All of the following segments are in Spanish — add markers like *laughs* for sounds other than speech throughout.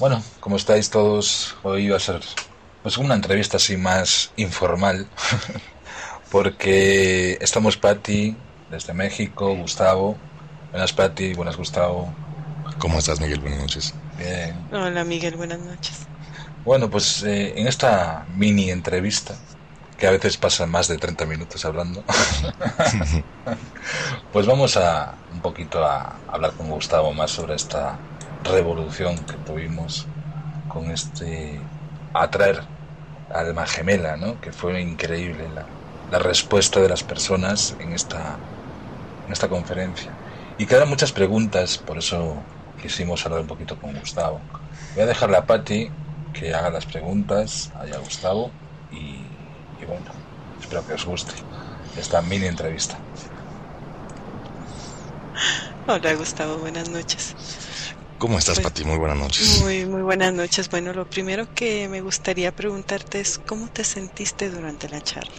Bueno, como estáis todos, hoy va a ser pues una entrevista así más informal, *laughs* porque estamos Patti desde México, Gustavo. Buenas Patti, buenas Gustavo. ¿Cómo estás Miguel? Buenas noches. Bien. Hola Miguel, buenas noches. Bueno, pues eh, en esta mini entrevista, que a veces pasan más de 30 minutos hablando, *laughs* *laughs* pues vamos a un poquito a hablar con Gustavo más sobre esta revolución que tuvimos con este atraer alma gemela, ¿no? Que fue increíble la, respuesta de las personas en esta, en esta conferencia. Y quedan muchas preguntas, por eso quisimos hablar un poquito con Gustavo. Voy a dejarle a Patti que haga las preguntas, allá Gustavo, y, y bueno, espero que os guste esta mini entrevista. Hola Gustavo, buenas noches. ¿Cómo estás, Pues, Pati? Muy buenas noches. Muy, muy buenas noches. Bueno, lo primero que me gustaría preguntarte es cómo te sentiste durante la charla.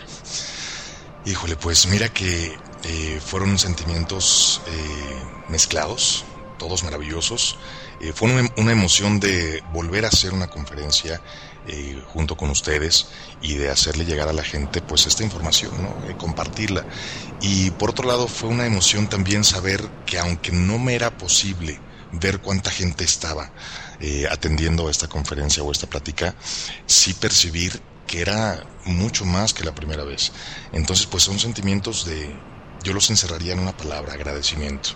Híjole, pues mira que eh, fueron sentimientos eh, mezclados, todos maravillosos. Eh, fue una, una emoción de volver a hacer una conferencia eh, junto con ustedes y de hacerle llegar a la gente pues esta información, ¿no? Eh, compartirla. Y por otro lado fue una emoción también saber que aunque no me era posible ver cuánta gente estaba eh, atendiendo esta conferencia o esta plática, sí percibir que era mucho más que la primera vez. Entonces, pues son sentimientos de, yo los encerraría en una palabra, agradecimiento.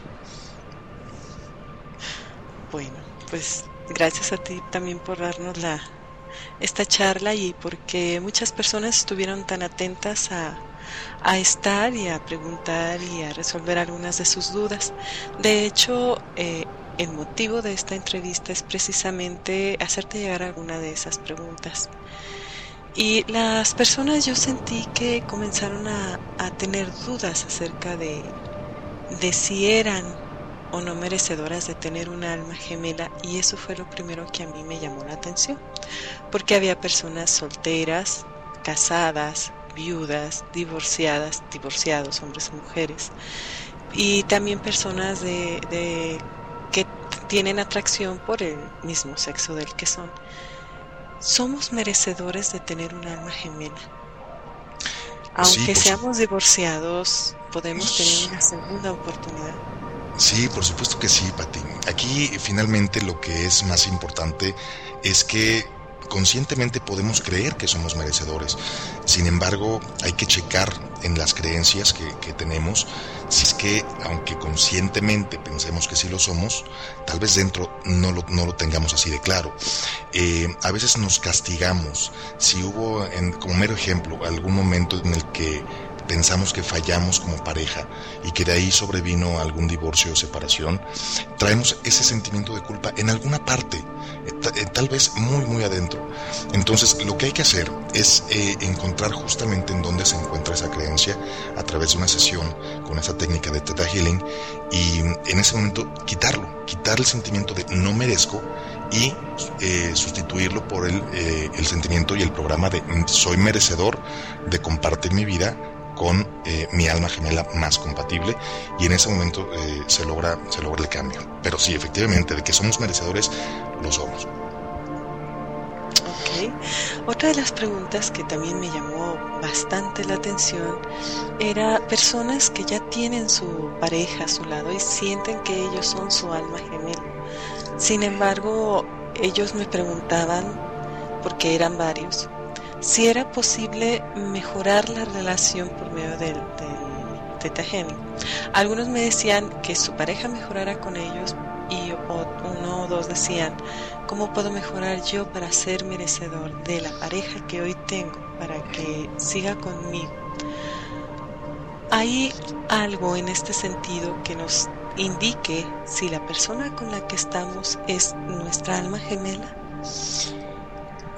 Bueno, pues gracias a ti también por darnos la esta charla y porque muchas personas estuvieron tan atentas a, a estar y a preguntar y a resolver algunas de sus dudas. De hecho, eh, el motivo de esta entrevista es precisamente hacerte llegar alguna de esas preguntas. Y las personas yo sentí que comenzaron a, tener dudas acerca de, de si eran o no merecedoras de tener una alma gemela y eso fue lo primero que a mí me llamó la atención, porque había personas solteras, casadas, viudas, divorciadas, divorciados, hombres y mujeres, y también personas de que tienen atracción por el mismo sexo del que son. Somos merecedores de tener un alma gemela. Aunque Sí, por seamos divorciados, podemos tener una segunda oportunidad. Sí, por supuesto que sí, Pati. Aquí finalmente lo que es más importante es que conscientemente podemos creer que somos merecedores. Sin embargo, hay que checar en las creencias que, tenemos si es que, aunque conscientemente pensemos que sí lo somos, tal vez dentro no lo, no lo tengamos así de claro. Eh, a veces nos castigamos. Si hubo, como mero ejemplo, algún momento en el que pensamos que fallamos como pareja y que de ahí sobrevino algún divorcio o separación, traemos ese sentimiento de culpa en alguna parte, eh, eh, tal vez muy, muy adentro. Entonces, lo que hay que hacer es eh, encontrar justamente en dónde se encuentra esa creencia a través de una sesión con esa técnica de Theta Healing y en ese momento quitarlo, quitar el sentimiento de no merezco y eh, sustituirlo por el, eh, el sentimiento y el programa de soy merecedor de compartir mi vida con eh, mi alma gemela más compatible y en ese momento eh, se logra se logra el cambio pero sí efectivamente de que somos merecedores lo somos Ok. Otra de las preguntas que también me llamó bastante la atención era personas que ya tienen su pareja a su lado y sienten que ellos son su alma gemela. Sin embargo, ellos me preguntaban, porque eran varios, si era posible mejorar la relación por medio del, del Teta Healing. Algunos me decían que su pareja mejorara con ellos y uno o dos decían, ¿cómo puedo mejorar yo para ser merecedor de la pareja que hoy tengo, para que siga conmigo? ¿Hay algo en este sentido que nos indique si la persona con la que estamos es nuestra alma gemela?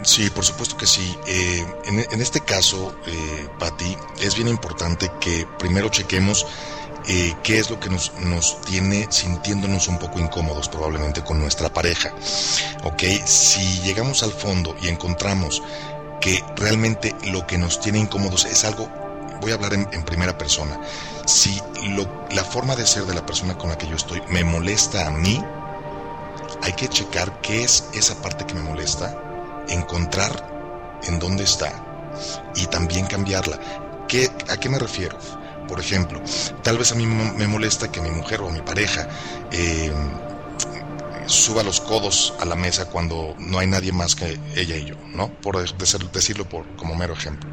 Sí, por supuesto que sí. Eh, en, este caso, eh, Patti, es bien importante que primero chequemos eh, qué es lo que nos, nos, tiene sintiéndonos un poco incómodos probablemente con nuestra pareja. ¿Ok? Si llegamos al fondo y encontramos que realmente lo que nos tiene incómodos es algo, voy a hablar en, primera persona, si la forma de ser de la persona con la que yo estoy me molesta a mí, hay que checar qué es esa parte que me molesta, encontrar en dónde está y también cambiarla. ¿Qué, ¿A qué me refiero? Por ejemplo, tal vez a mí me molesta que mi mujer o mi pareja eh, suba los codos a la mesa cuando no hay nadie más que ella y yo, ¿no? Por decirlo por, como mero ejemplo.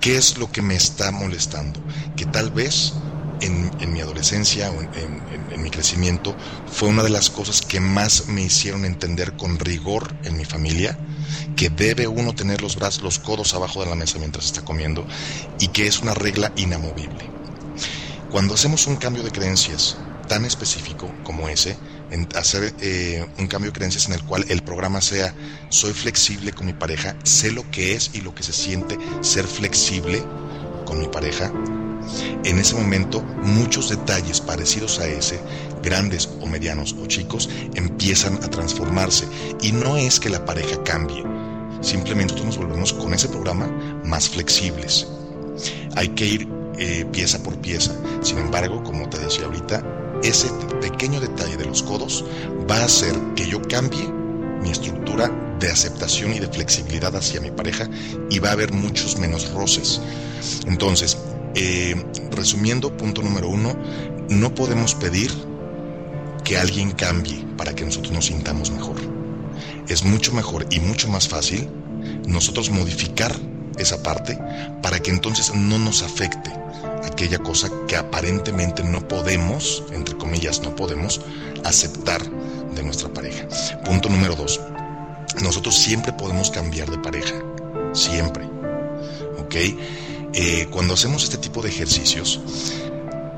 ¿Qué es lo que me está molestando? Que tal vez en, mi adolescencia o en, mi crecimiento fue una de las cosas que más me hicieron entender con rigor en mi familia que debe uno tener los brazos, los codos abajo de la mesa mientras está comiendo y que es una regla inamovible. Cuando hacemos un cambio de creencias tan específico como ese, en hacer eh, un cambio de creencias en el cual el programa sea soy flexible con mi pareja, sé lo que es y lo que se siente ser flexible con mi pareja, en ese momento muchos detalles parecidos a ese, grandes o medianos o chicos, empiezan a transformarse y no es que la pareja cambie, simplemente nos volvemos con ese programa más flexibles. Hay que ir eh, pieza por pieza. Sin embargo, como te decía ahorita, ese pequeño detalle de los codos va a hacer que yo cambie mi estructura de aceptación y de flexibilidad hacia mi pareja y va a haber muchos menos roces. Entonces, eh, resumiendo, punto número uno, no podemos pedir que alguien cambie para que nosotros nos sintamos mejor. Es mucho mejor y mucho más fácil nosotros modificar esa parte para que entonces no nos afecte aquella cosa que aparentemente no podemos, entre comillas, no podemos aceptar de nuestra pareja. Punto número dos, nosotros siempre podemos cambiar de pareja, siempre. ¿Ok? Eh, cuando hacemos este tipo de ejercicios,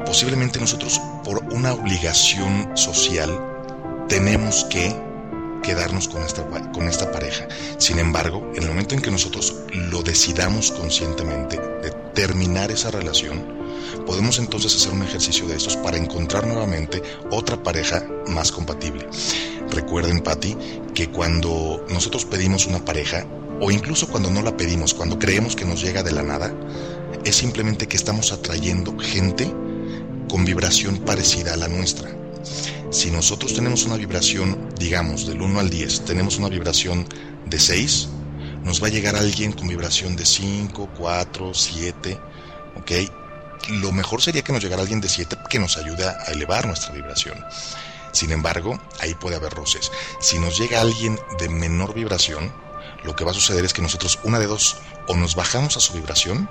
posiblemente nosotros por una obligación social tenemos que quedarnos con esta, con esta pareja. Sin embargo, en el momento en que nosotros lo decidamos conscientemente de terminar esa relación, podemos entonces hacer un ejercicio de estos para encontrar nuevamente otra pareja más compatible. Recuerden, Patti, que cuando nosotros pedimos una pareja, o incluso cuando no la pedimos, cuando creemos que nos llega de la nada, es simplemente que estamos atrayendo gente con vibración parecida a la nuestra. Si nosotros tenemos una vibración, digamos, del 1 al 10, tenemos una vibración de 6, nos va a llegar alguien con vibración de 5, 4, 7, ¿ok? Lo mejor sería que nos llegara alguien de 7 que nos ayude a elevar nuestra vibración. Sin embargo, ahí puede haber roces. Si nos llega alguien de menor vibración, lo que va a suceder es que nosotros, una de dos, o nos bajamos a su vibración,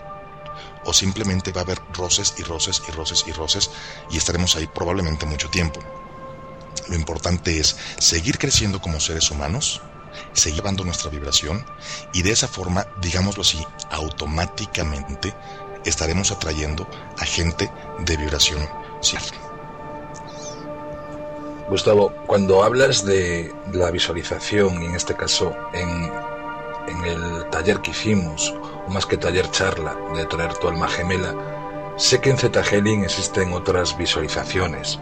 o simplemente va a haber roces y roces y roces y roces y estaremos ahí probablemente mucho tiempo. Lo importante es seguir creciendo como seres humanos, seguir llevando nuestra vibración y de esa forma, digámoslo así, automáticamente estaremos atrayendo a gente de vibración Gustavo, cuando hablas de la visualización, y en este caso en en el taller que hicimos, o más que taller charla, de traer tu alma gemela, sé que en Zeta Healing existen otras visualizaciones.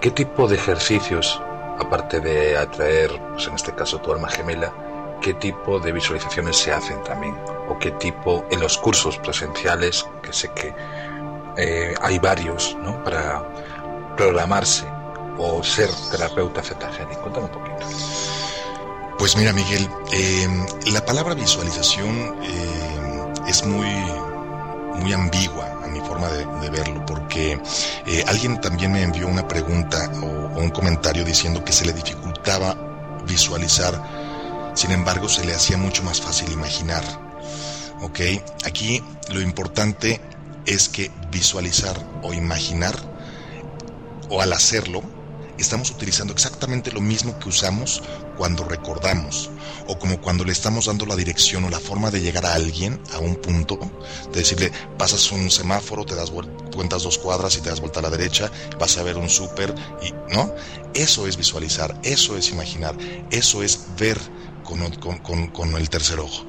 ¿Qué tipo de ejercicios, aparte de atraer, pues en este caso tu alma gemela, qué tipo de visualizaciones se hacen también? ¿O qué tipo en los cursos presenciales, que sé que eh, hay varios, ¿no? Para programarse o ser terapeuta Zeta Healing. Cuéntame un poquito. Pues mira, Miguel, em, la palabra visualización em, es muy, muy ambigua a mi forma de, verlo, porque eh, alguien también me envió una pregunta o, un comentario diciendo que se le dificultaba visualizar, sin embargo se le hacía mucho más fácil imaginar. ¿Ok? Aquí lo importante es que visualizar o imaginar, o al hacerlo, estamos utilizando exactamente lo mismo que usamos cuando recordamos o como cuando le estamos dando la dirección o la forma de llegar a alguien a un punto, de decirle, pasas un semáforo, te das cuentas dos cuadras y te das vuelta a la derecha, vas a ver un súper y no, eso es visualizar, eso es imaginar, eso es ver con, con, con, el tercer ojo,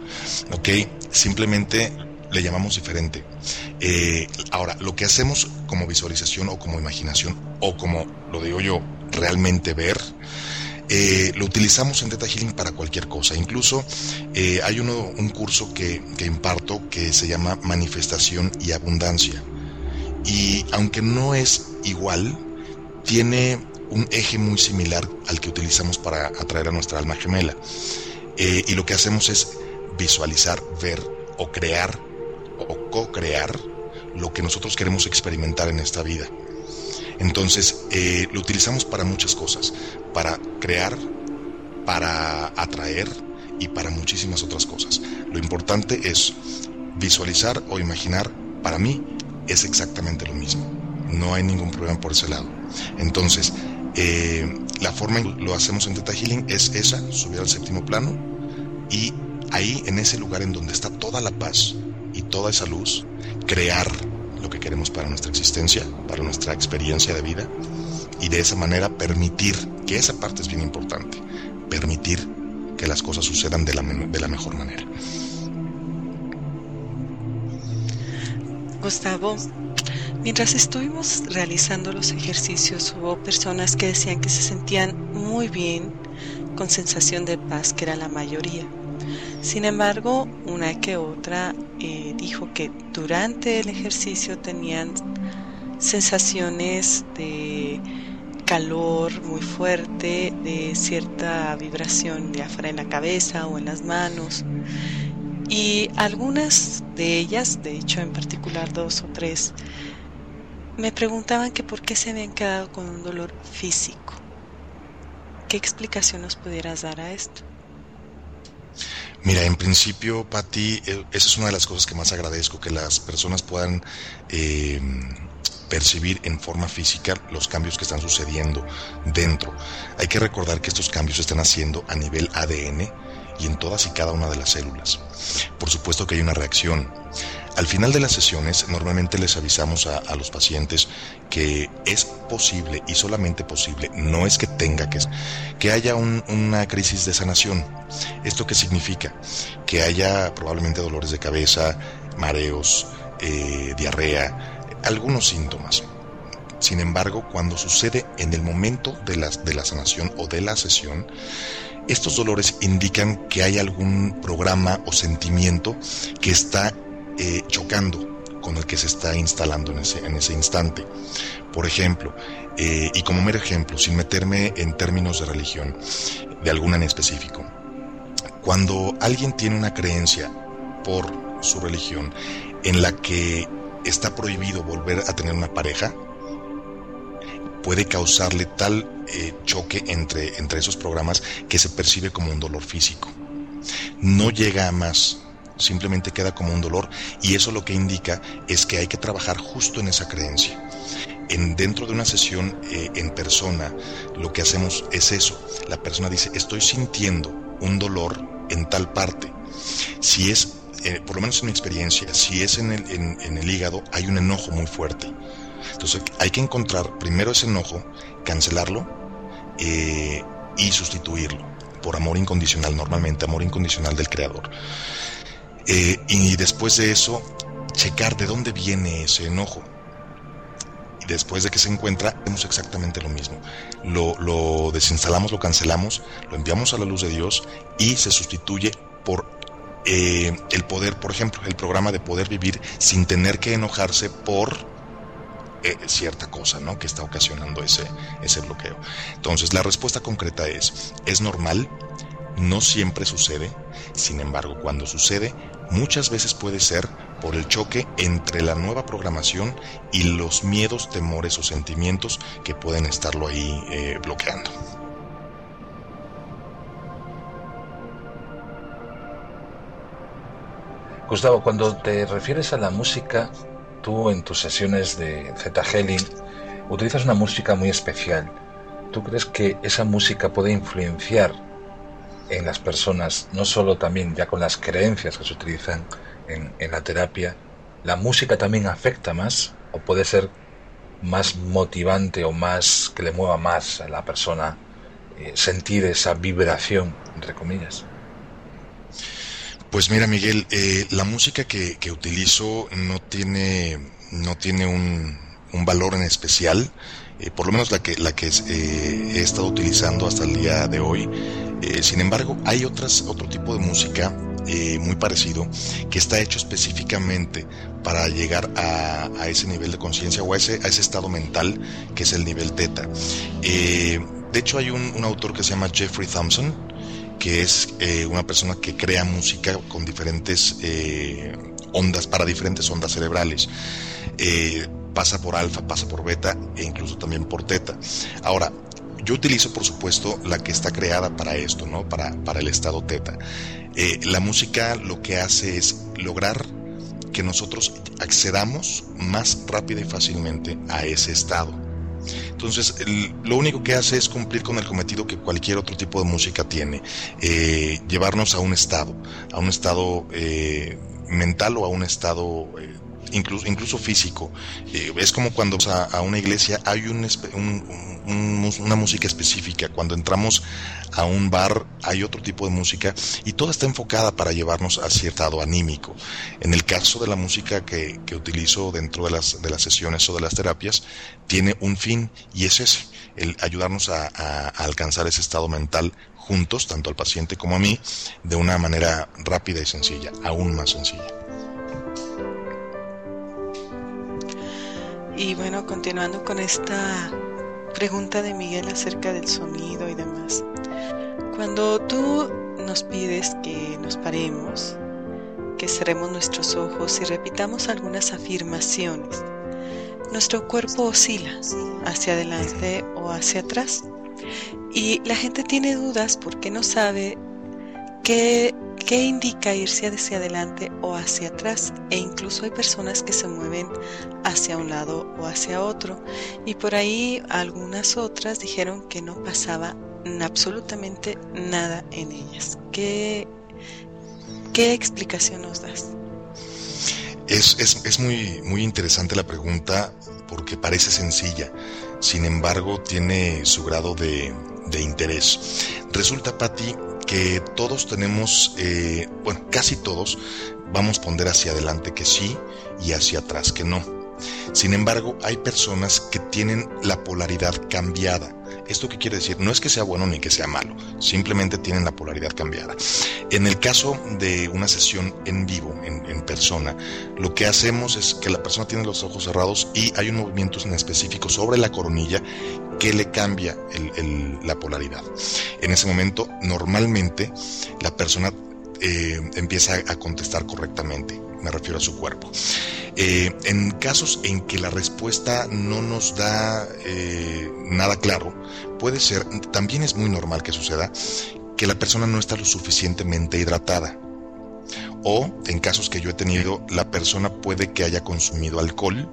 ¿ok? Simplemente le llamamos diferente. Eh, ahora, lo que hacemos como visualización o como imaginación o como, lo digo yo, realmente ver, eh, lo utilizamos en Theta Healing para cualquier cosa. Incluso eh, hay uno, un curso que, que imparto que se llama Manifestación y Abundancia. Y aunque no es igual, tiene un eje muy similar al que utilizamos para atraer a nuestra alma gemela. Eh, y lo que hacemos es visualizar, ver o crear o co-crear lo que nosotros queremos experimentar en esta vida. Entonces, eh, lo utilizamos para muchas cosas, para crear, para atraer y para muchísimas otras cosas. Lo importante es visualizar o imaginar, para mí, es exactamente lo mismo. No hay ningún problema por ese lado. Entonces, eh, la forma en que lo hacemos en Teta Healing es esa, subir al séptimo plano y ahí, en ese lugar en donde está toda la paz y toda esa luz, crear lo que queremos para nuestra existencia, para nuestra experiencia de vida, y de esa manera permitir, que esa parte es bien importante, permitir que las cosas sucedan de la, de la mejor manera. Gustavo, mientras estuvimos realizando los ejercicios hubo personas que decían que se sentían muy bien con sensación de paz, que era la mayoría. Sin embargo, una que otra eh, dijo que durante el ejercicio tenían sensaciones de calor muy fuerte, de cierta vibración de afuera en la cabeza o en las manos. Y algunas de ellas, de hecho en particular dos o tres, me preguntaban que por qué se habían quedado con un dolor físico. ¿Qué explicación nos pudieras dar a esto? Mira, en principio, Patti, eh, esa es una de las cosas que más agradezco, que las personas puedan eh, percibir en forma física los cambios que están sucediendo dentro. Hay que recordar que estos cambios se están haciendo a nivel ADN y en todas y cada una de las células. Por supuesto que hay una reacción. Al final de las sesiones normalmente les avisamos a, los pacientes que es posible y solamente posible, no es que tenga que, que haya una crisis de sanación. ¿Esto qué significa? Que haya probablemente dolores de cabeza, mareos, eh, diarrea, algunos síntomas. Sin embargo, cuando sucede en el momento de la, de la sanación o de la sesión, estos dolores indican que hay algún programa o sentimiento que está eh, chocando con el que se está instalando en ese, en ese instante. Por ejemplo, eh, y como mero ejemplo, sin meterme en términos de religión, de alguna en específico, cuando alguien tiene una creencia por su religión en la que está prohibido volver a tener una pareja, puede causarle tal eh, choque entre, entre esos programas que se percibe como un dolor físico. No llega a más, simplemente queda como un dolor y eso lo que indica es que hay que trabajar justo en esa creencia. En, dentro de una sesión eh, en persona, lo que hacemos es eso. La persona dice, estoy sintiendo un dolor en tal parte. Si es, eh, por lo menos en mi experiencia, si es en el, en el hígado, hay un enojo muy fuerte entonces hay que encontrar primero ese enojo, cancelarlo eh, y sustituirlo por amor incondicional, normalmente amor incondicional del creador. Eh, y después de eso, checar de dónde viene ese enojo. Y después de que se encuentra, hacemos exactamente lo mismo. Lo, desinstalamos, lo cancelamos, lo enviamos a la luz de Dios y se sustituye por eh, el poder, por ejemplo, el programa de poder vivir sin tener que enojarse por eh, cierta cosa ¿no? que está ocasionando ese, ese bloqueo. Entonces, la respuesta concreta es, es normal, no siempre sucede, sin embargo, cuando sucede, muchas veces puede ser por el choque entre la nueva programación y los miedos, temores o sentimientos que pueden estarlo ahí eh, bloqueando. Gustavo, cuando te refieres a la música, tú en tus sesiones de Z Healing utilizas una música muy especial. ¿Tú crees que esa música puede influenciar en las personas, no solo también ya con las creencias que se utilizan en, en la terapia, la música también afecta más o puede ser más motivante o más que le mueva más a la persona eh, sentir esa vibración, entre comillas? Pues mira, Miguel, eh, la música que, utilizo no tiene, no tiene un, un valor en especial, eh, por lo menos la que, la que he estado utilizando hasta el día de hoy. Sin embargo, hay otras, otro tipo de música muy parecido que está hecho específicamente para llegar a, ese nivel de conciencia o a ese, a ese estado mental que es el nivel teta. De hecho, hay un, autor que se llama Jeffrey Thompson, que es eh, una persona que crea música con diferentes eh, ondas, para diferentes ondas cerebrales. Eh, pasa por alfa, pasa por beta e incluso también por teta. Ahora, yo utilizo, por supuesto, la que está creada para esto, ¿no? Para, para el estado teta. la música lo que hace es lograr que nosotros accedamos más rápida y fácilmente a ese estado. Entonces, lo único que hace es cumplir con el cometido que cualquier otro tipo de música tiene, eh, llevarnos a un estado, a un estado eh, mental o a un estado eh, incluso, incluso físico. Eh, es como cuando a, a, una iglesia hay un, una música específica. Cuando entramos a un bar hay otro tipo de música y toda está enfocada para llevarnos a cierto estado anímico. En el caso de la música que, que utilizo dentro de las, de las sesiones o de las terapias, tiene un fin y es ese, el ayudarnos a, a alcanzar ese estado mental juntos, tanto al paciente como a mí, de una manera rápida y sencilla, aún más sencilla. Y bueno, continuando con esta pregunta de Miguel acerca del sonido y demás. Cuando tú nos pides que nos paremos, que cerremos nuestros ojos y repitamos algunas afirmaciones, nuestro cuerpo oscila hacia adelante o hacia atrás. Y la gente tiene dudas porque no sabe qué ¿Qué indica irse hacia adelante o hacia atrás? E incluso hay personas que se mueven hacia un lado o hacia otro. Y por ahí algunas otras dijeron que no pasaba absolutamente nada en ellas. ¿Qué, qué explicación nos das? Es, es, es, muy, muy interesante la pregunta porque parece sencilla, sin embargo tiene su grado de, de interés. Resulta, Patti, que todos tenemos, eh, bueno, casi todos vamos a poner hacia adelante que sí y hacia atrás que no. Sin embargo, hay personas que tienen la polaridad cambiada. ¿Esto qué quiere decir? No es que sea bueno ni que sea malo, simplemente tienen la polaridad cambiada. En el caso de una sesión en vivo, en, persona, lo que hacemos es que la persona tiene los ojos cerrados y hay un movimiento en específico sobre la coronilla que le cambia la polaridad. En ese momento, normalmente, la persona eh, empieza a contestar correctamente, me refiero a su cuerpo. Eh, en casos en que la respuesta no nos da eh, nada claro, puede ser, también es muy normal que suceda, que la persona no está lo suficientemente hidratada. O en casos que yo he tenido, la persona puede que haya consumido alcohol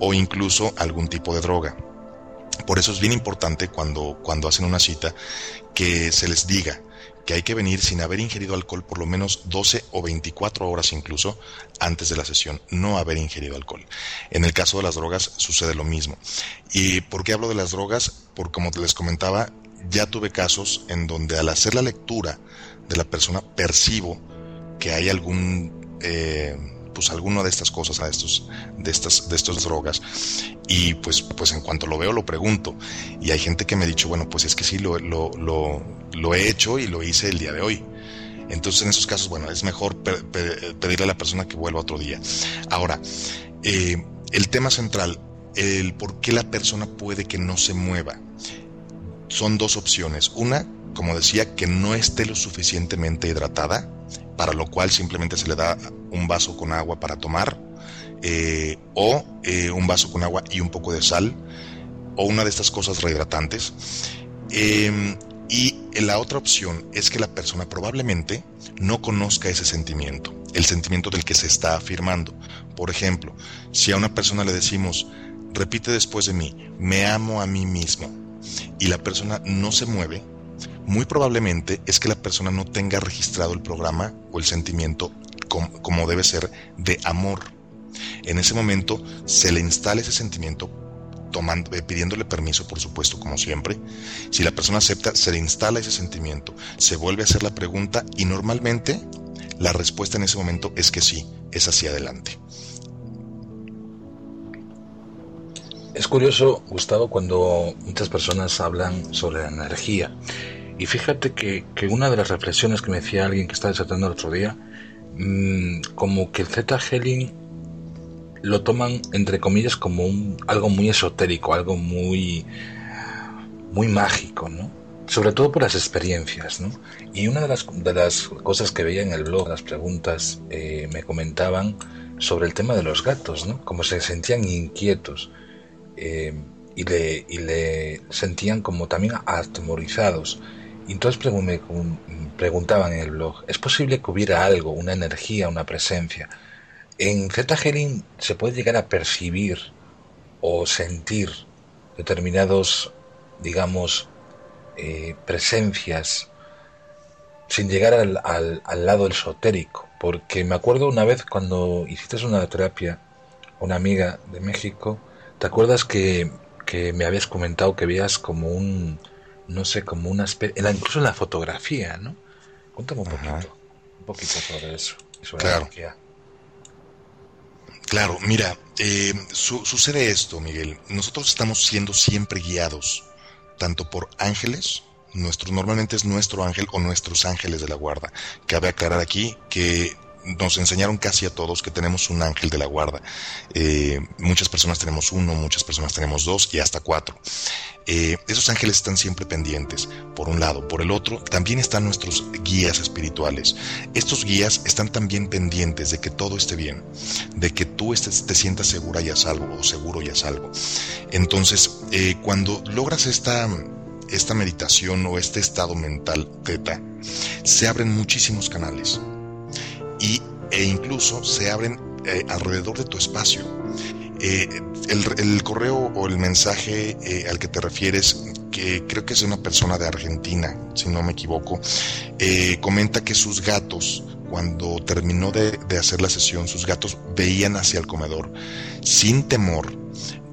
o incluso algún tipo de droga. Por eso es bien importante cuando, cuando hacen una cita que se les diga que hay que venir sin haber ingerido alcohol por lo menos 12 o 24 horas incluso antes de la sesión, no haber ingerido alcohol. En el caso de las drogas sucede lo mismo. ¿Y por qué hablo de las drogas? Porque como les comentaba, ya tuve casos en donde al hacer la lectura de la persona percibo que hay algún... Eh, pues alguna de estas cosas, a estos, de estas, de drogas. Y pues, pues en cuanto lo veo lo pregunto. Y hay gente que me ha dicho, bueno, pues es que sí, lo, lo, lo, he hecho y lo hice el día de hoy. Entonces en esos casos, bueno, es mejor pedirle a la persona que vuelva otro día. Ahora, eh, el tema central, el por qué la persona puede que no se mueva, son dos opciones. Una, como decía, que no esté lo suficientemente hidratada para lo cual simplemente se le da un vaso con agua para tomar, eh, o eh, un vaso con agua y un poco de sal, o una de estas cosas rehidratantes. Em, y la otra opción es que la persona probablemente no conozca ese sentimiento, el sentimiento del que se está afirmando. Por ejemplo, si a una persona le decimos, repite después de mí, me amo a mí mismo, y la persona no se mueve, muy probablemente es que la persona no tenga registrado el programa o el sentimiento como, debe ser de amor. En ese momento se le instala ese sentimiento eh, pidiéndole permiso, por supuesto, como siempre. Si la persona acepta, se le instala ese sentimiento, se vuelve a hacer la pregunta y normalmente la respuesta en ese momento es que sí, es hacia adelante. Es curioso, Gustavo, cuando muchas personas hablan sobre la energía. Y fíjate que, una de las reflexiones que me decía alguien que estaba tratando el otro día, mmm, como que el Z Healing lo toman entre comillas como un, algo muy esotérico, algo muy muy mágico, ¿no? Sobre todo por las experiencias, ¿no? Y una de las, de las cosas que veía en el blog, las preguntas, eh, me comentaban sobre el tema de los gatos, ¿no? Como se sentían inquietos eh, y, le, y le sentían como también atemorizados. Y entonces me preguntaban en el blog, ¿es posible que hubiera algo, una energía, una presencia? En Z Healing se puede llegar a percibir o sentir determinados, digamos, eh, presencias sin llegar al, al, lado esotérico. Porque me acuerdo una vez cuando hiciste una terapia, una amiga de México, ¿te acuerdas que, que me habías comentado que veías como un, no sé, como una especie, incluso en la fotografía, ¿no? Cuéntame un poquito, un poquito sobre eso, sobre claro. Claro, mira, eh, sucede esto, Miguel. Nosotros estamos siendo siempre guiados, tanto por ángeles, nuestro, normalmente es nuestro ángel o nuestros ángeles de la guarda. Cabe aclarar aquí que nos enseñaron casi a todos que tenemos un ángel de la guarda. Eh, muchas personas tenemos uno, muchas personas tenemos dos y hasta cuatro. Eh, esos ángeles están siempre pendientes, por un lado. Por el otro, también están nuestros guías espirituales. Estos guías están también pendientes de que todo esté bien, de que tú te sientas segura y a salvo o seguro y a salvo. Entonces, eh, cuando logras esta, esta meditación o este estado mental teta, se abren muchísimos canales y, e incluso se abren eh, alrededor de tu espacio. Eh, el, correo o el mensaje eh, al que te refieres, que creo que es una persona de Argentina, si no me equivoco, comenta que sus gatos, cuando terminó de, de hacer la sesión, sus gatos veían hacia el comedor sin temor,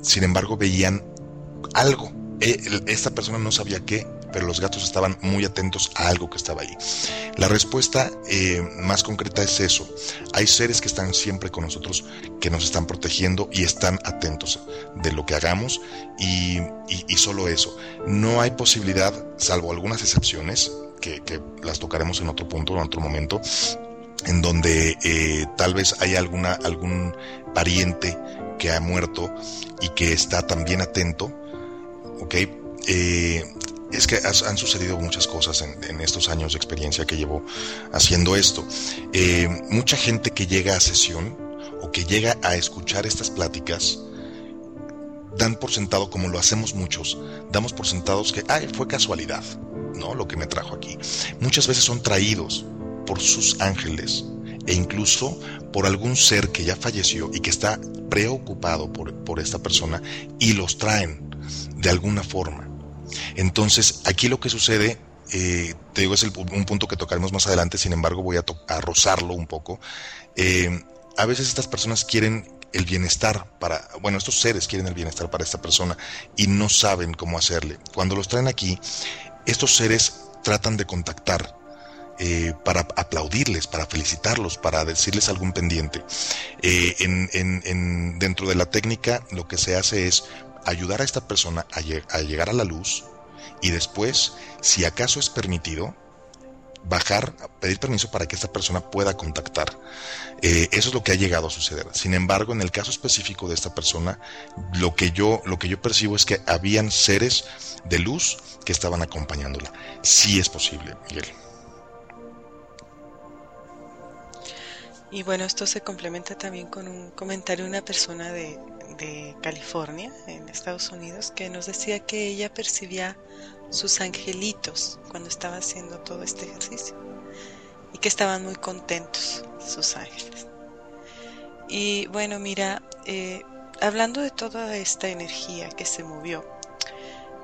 sin embargo veían algo. Esta persona no sabía qué, pero los gatos estaban muy atentos a algo que estaba ahí. La respuesta eh, más concreta es eso. Hay seres que están siempre con nosotros, que nos están protegiendo y están atentos de lo que hagamos y, solo eso. No hay posibilidad, salvo algunas excepciones, que, las tocaremos en otro punto, en otro momento, en donde eh, tal vez hay alguna, algún pariente que ha muerto y que está también atento, ¿ok? Eh, es que han sucedido muchas cosas en, estos años de experiencia que llevo haciendo esto. Eh, mucha gente que llega a sesión o que llega a escuchar estas pláticas, dan por sentado, como lo hacemos muchos, damos por sentados que, ay, fue casualidad, ¿no? Lo que me trajo aquí. Muchas veces son traídos por sus ángeles e incluso por algún ser que ya falleció y que está preocupado por, por esta persona y los traen de alguna forma. Entonces, aquí lo que sucede, eh, te digo, es un punto que tocaremos más adelante, sin embargo voy a, rozarlo un poco. Eh, a veces estas personas quieren el bienestar para, bueno, estos seres quieren el bienestar para esta persona y no saben cómo hacerle. Cuando los traen aquí, estos seres tratan de contactar eh, para aplaudirles, para felicitarlos, para decirles algún pendiente. en, dentro de la técnica lo que se hace es ayudar a esta persona a, llegar a la luz y después, si acaso es permitido, bajar, pedir permiso para que esta persona pueda contactar. Eh, eso es lo que ha llegado a suceder. Sin embargo, en el caso específico de esta persona, lo que yo, lo que yo percibo es que habían seres de luz que estaban acompañándola. Sí es posible, Miguel. Y bueno, esto se complementa también con un comentario de una persona de, de California, en Estados Unidos, que nos decía que ella percibía sus angelitos cuando estaba haciendo todo este ejercicio y que estaban muy contentos sus ángeles. Y bueno, mira, eh, hablando de toda esta energía que se movió,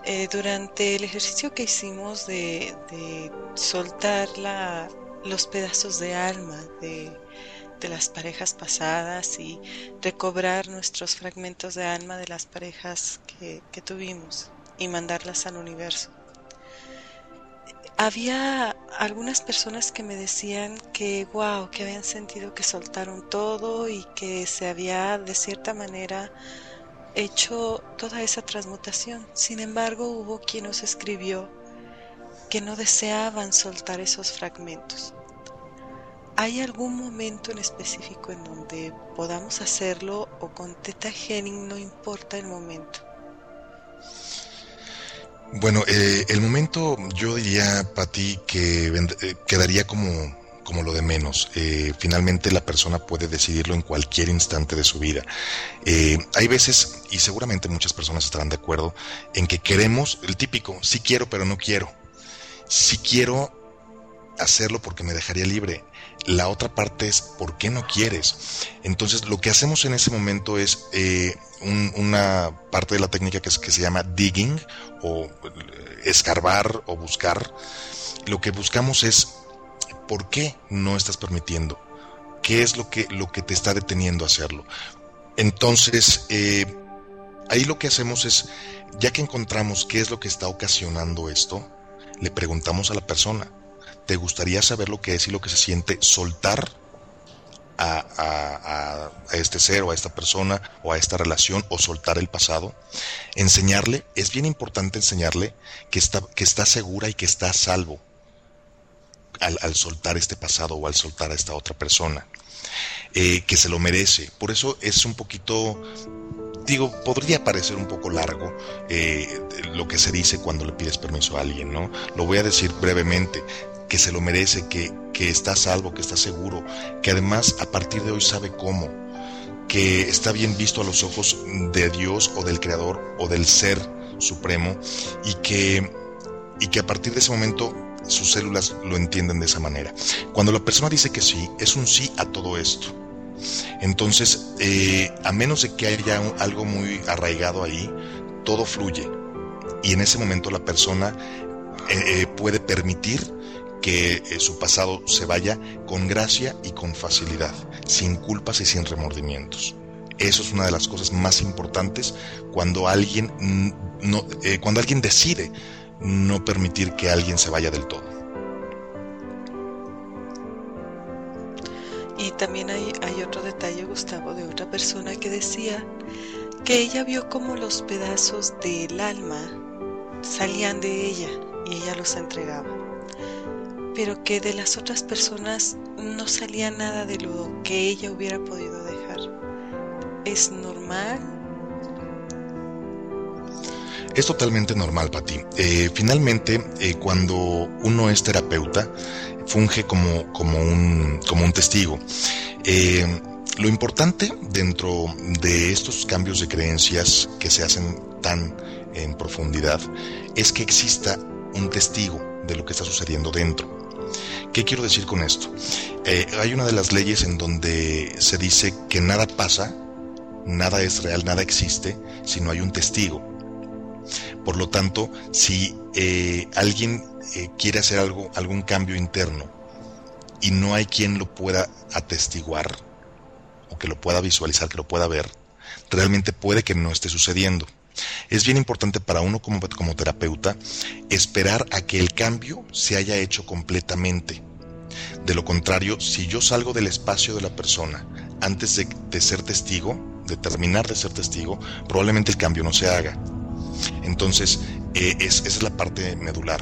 eh, durante el ejercicio que hicimos de, soltar los pedazos de alma de, las parejas pasadas y recobrar nuestros fragmentos de alma de las parejas que, que tuvimos y mandarlas al universo. Había algunas personas que me decían que, wow, que habían sentido que soltaron todo y que se había de cierta manera hecho toda esa transmutación. Sin embargo, hubo quien nos escribió que no deseaban soltar esos fragmentos. ¿Hay algún momento en específico en donde podamos hacerlo o con Teta Healing no importa el momento? Bueno, eh, el momento yo diría, Pati, que eh, quedaría como como lo de menos. Eh, finalmente la persona puede decidirlo en cualquier instante de su vida. Hay veces, y seguramente muchas personas estarán de acuerdo, en que queremos el típico, sí quiero pero no quiero. Sí quiero hacerlo porque me dejaría libre. La otra parte es ¿por qué no quieres? Entonces lo que hacemos en ese momento es eh, una parte de la técnica que, se llama digging o escarbar o buscar. Lo que buscamos es ¿Por qué no estás permitiendo? ¿Qué es lo que, lo que te está deteniendo a hacerlo? Entonces, eh, ahí lo que hacemos es, ya que encontramos qué es lo que está ocasionando esto, le preguntamos a la persona, ¿te gustaría saber lo que es y lo que se siente soltar a, este ser o a esta persona o a esta relación o soltar el pasado? Enseñarle, es bien importante enseñarle que está, que está segura y que está a salvo al, soltar este pasado o al soltar a esta otra persona, eh, que se lo merece. Por eso es un poquito, digo, podría parecer un poco largo eh, lo que se dice cuando le pides permiso a alguien, ¿no? Lo voy a decir brevemente que se lo merece, que, que está salvo, que está seguro, que además a partir de hoy sabe cómo, que está bien visto a los ojos de Dios o del Creador o del Ser Supremo y que, y que a partir de ese momento sus células lo entienden de esa manera. Cuando la persona dice que sí, es un sí a todo esto. Entonces, eh, a menos de que haya algo muy arraigado ahí, todo fluye. Y en ese momento la persona eh, eh, puede permitir que su pasado se vaya con gracia y con facilidad, sin culpas y sin remordimientos. Eso es una de las cosas más importantes cuando alguien, cuando alguien decide no permitir que alguien se vaya del todo. Y también hay, otro detalle, Gustavo, de otra persona que decía que ella vio como los pedazos del alma salían de ella y ella los entregaba, pero que de las otras personas no salía nada de lo que ella hubiera podido dejar. ¿Es normal? Es totalmente normal, Pati. Eh, finalmente, eh, cuando uno es terapeuta, funge como, como, un, como un testigo. Eh, lo importante dentro de estos cambios de creencias que se hacen tan en profundidad es que exista un testigo de lo que está sucediendo dentro. ¿Qué quiero decir con esto? hay una de las leyes en donde se dice que nada pasa, nada es real, nada existe si no hay un testigo. Por lo tanto, si eh, alguien eh, quiere hacer algo, algún cambio interno y no hay quien lo pueda atestiguar o que lo pueda visualizar, que lo pueda ver, realmente puede que no esté sucediendo. Es bien importante para uno como, como terapeuta esperar a que el cambio se haya hecho completamente. De lo contrario, si yo salgo del espacio de la persona antes de, de ser testigo, de terminar de ser testigo, probablemente el cambio no se haga. Entonces, eh, esa es la parte medular.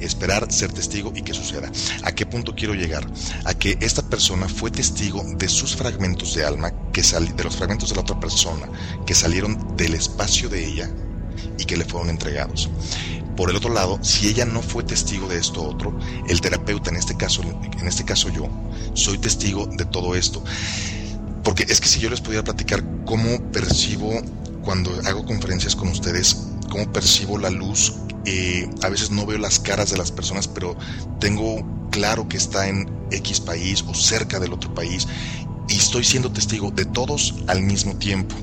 Esperar, ser testigo y que suceda. ¿A qué punto quiero llegar? A que esta persona fue testigo de sus fragmentos de alma, que de los fragmentos de la otra persona, que salieron del espacio de ella y que le fueron entregados. Por el otro lado, si ella no fue testigo de esto otro, el terapeuta, en este caso, en este caso yo, soy testigo de todo esto. Porque es que si yo les pudiera platicar cómo percibo cuando hago conferencias con ustedes, cómo percibo la luz. Eh, a veces no veo las caras de las personas, pero tengo claro que está en X país o cerca del otro país. Y estoy siendo testigo de todos al mismo tiempo.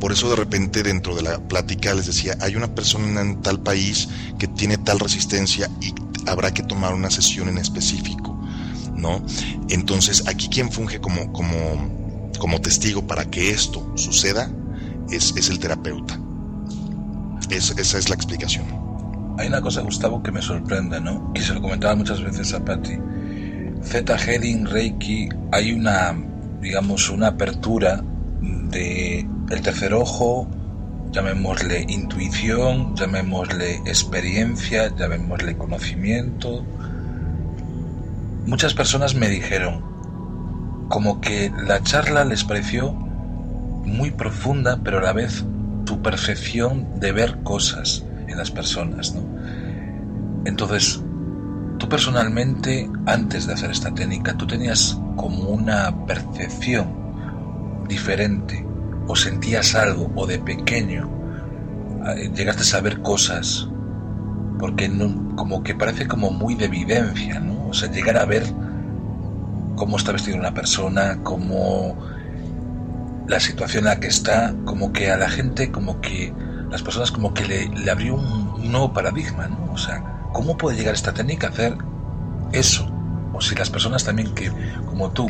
Por eso de repente dentro de la plática les decía, hay una persona en tal país que tiene tal resistencia y habrá que tomar una sesión en específico, ¿no? Entonces aquí quien funge como, como, como testigo para que esto suceda es, es el terapeuta. esa es la explicación. Hay una cosa, Gustavo, que me sorprende, ¿no? Y se lo comentaba muchas veces a Patti. Z Healing, Reiki, hay una, digamos, una apertura de el tercer ojo, llamémosle intuición, llamémosle experiencia, llamémosle conocimiento. Muchas personas me dijeron como que la charla les pareció muy profunda, pero a la vez tu percepción de ver cosas en las personas, ¿no? Entonces, tú personalmente, antes de hacer esta técnica, tú tenías como una percepción diferente, o sentías algo, o de pequeño eh, llegaste a saber cosas, porque como que parece como muy de evidencia, ¿no? O sea, llegar a ver cómo está vestida una persona, cómo la situación en la que está, como que a la gente, como que las personas como que le, abrió un, nuevo paradigma, ¿no? O sea, ¿cómo puede llegar esta técnica a hacer eso? O si las personas también que, como tú,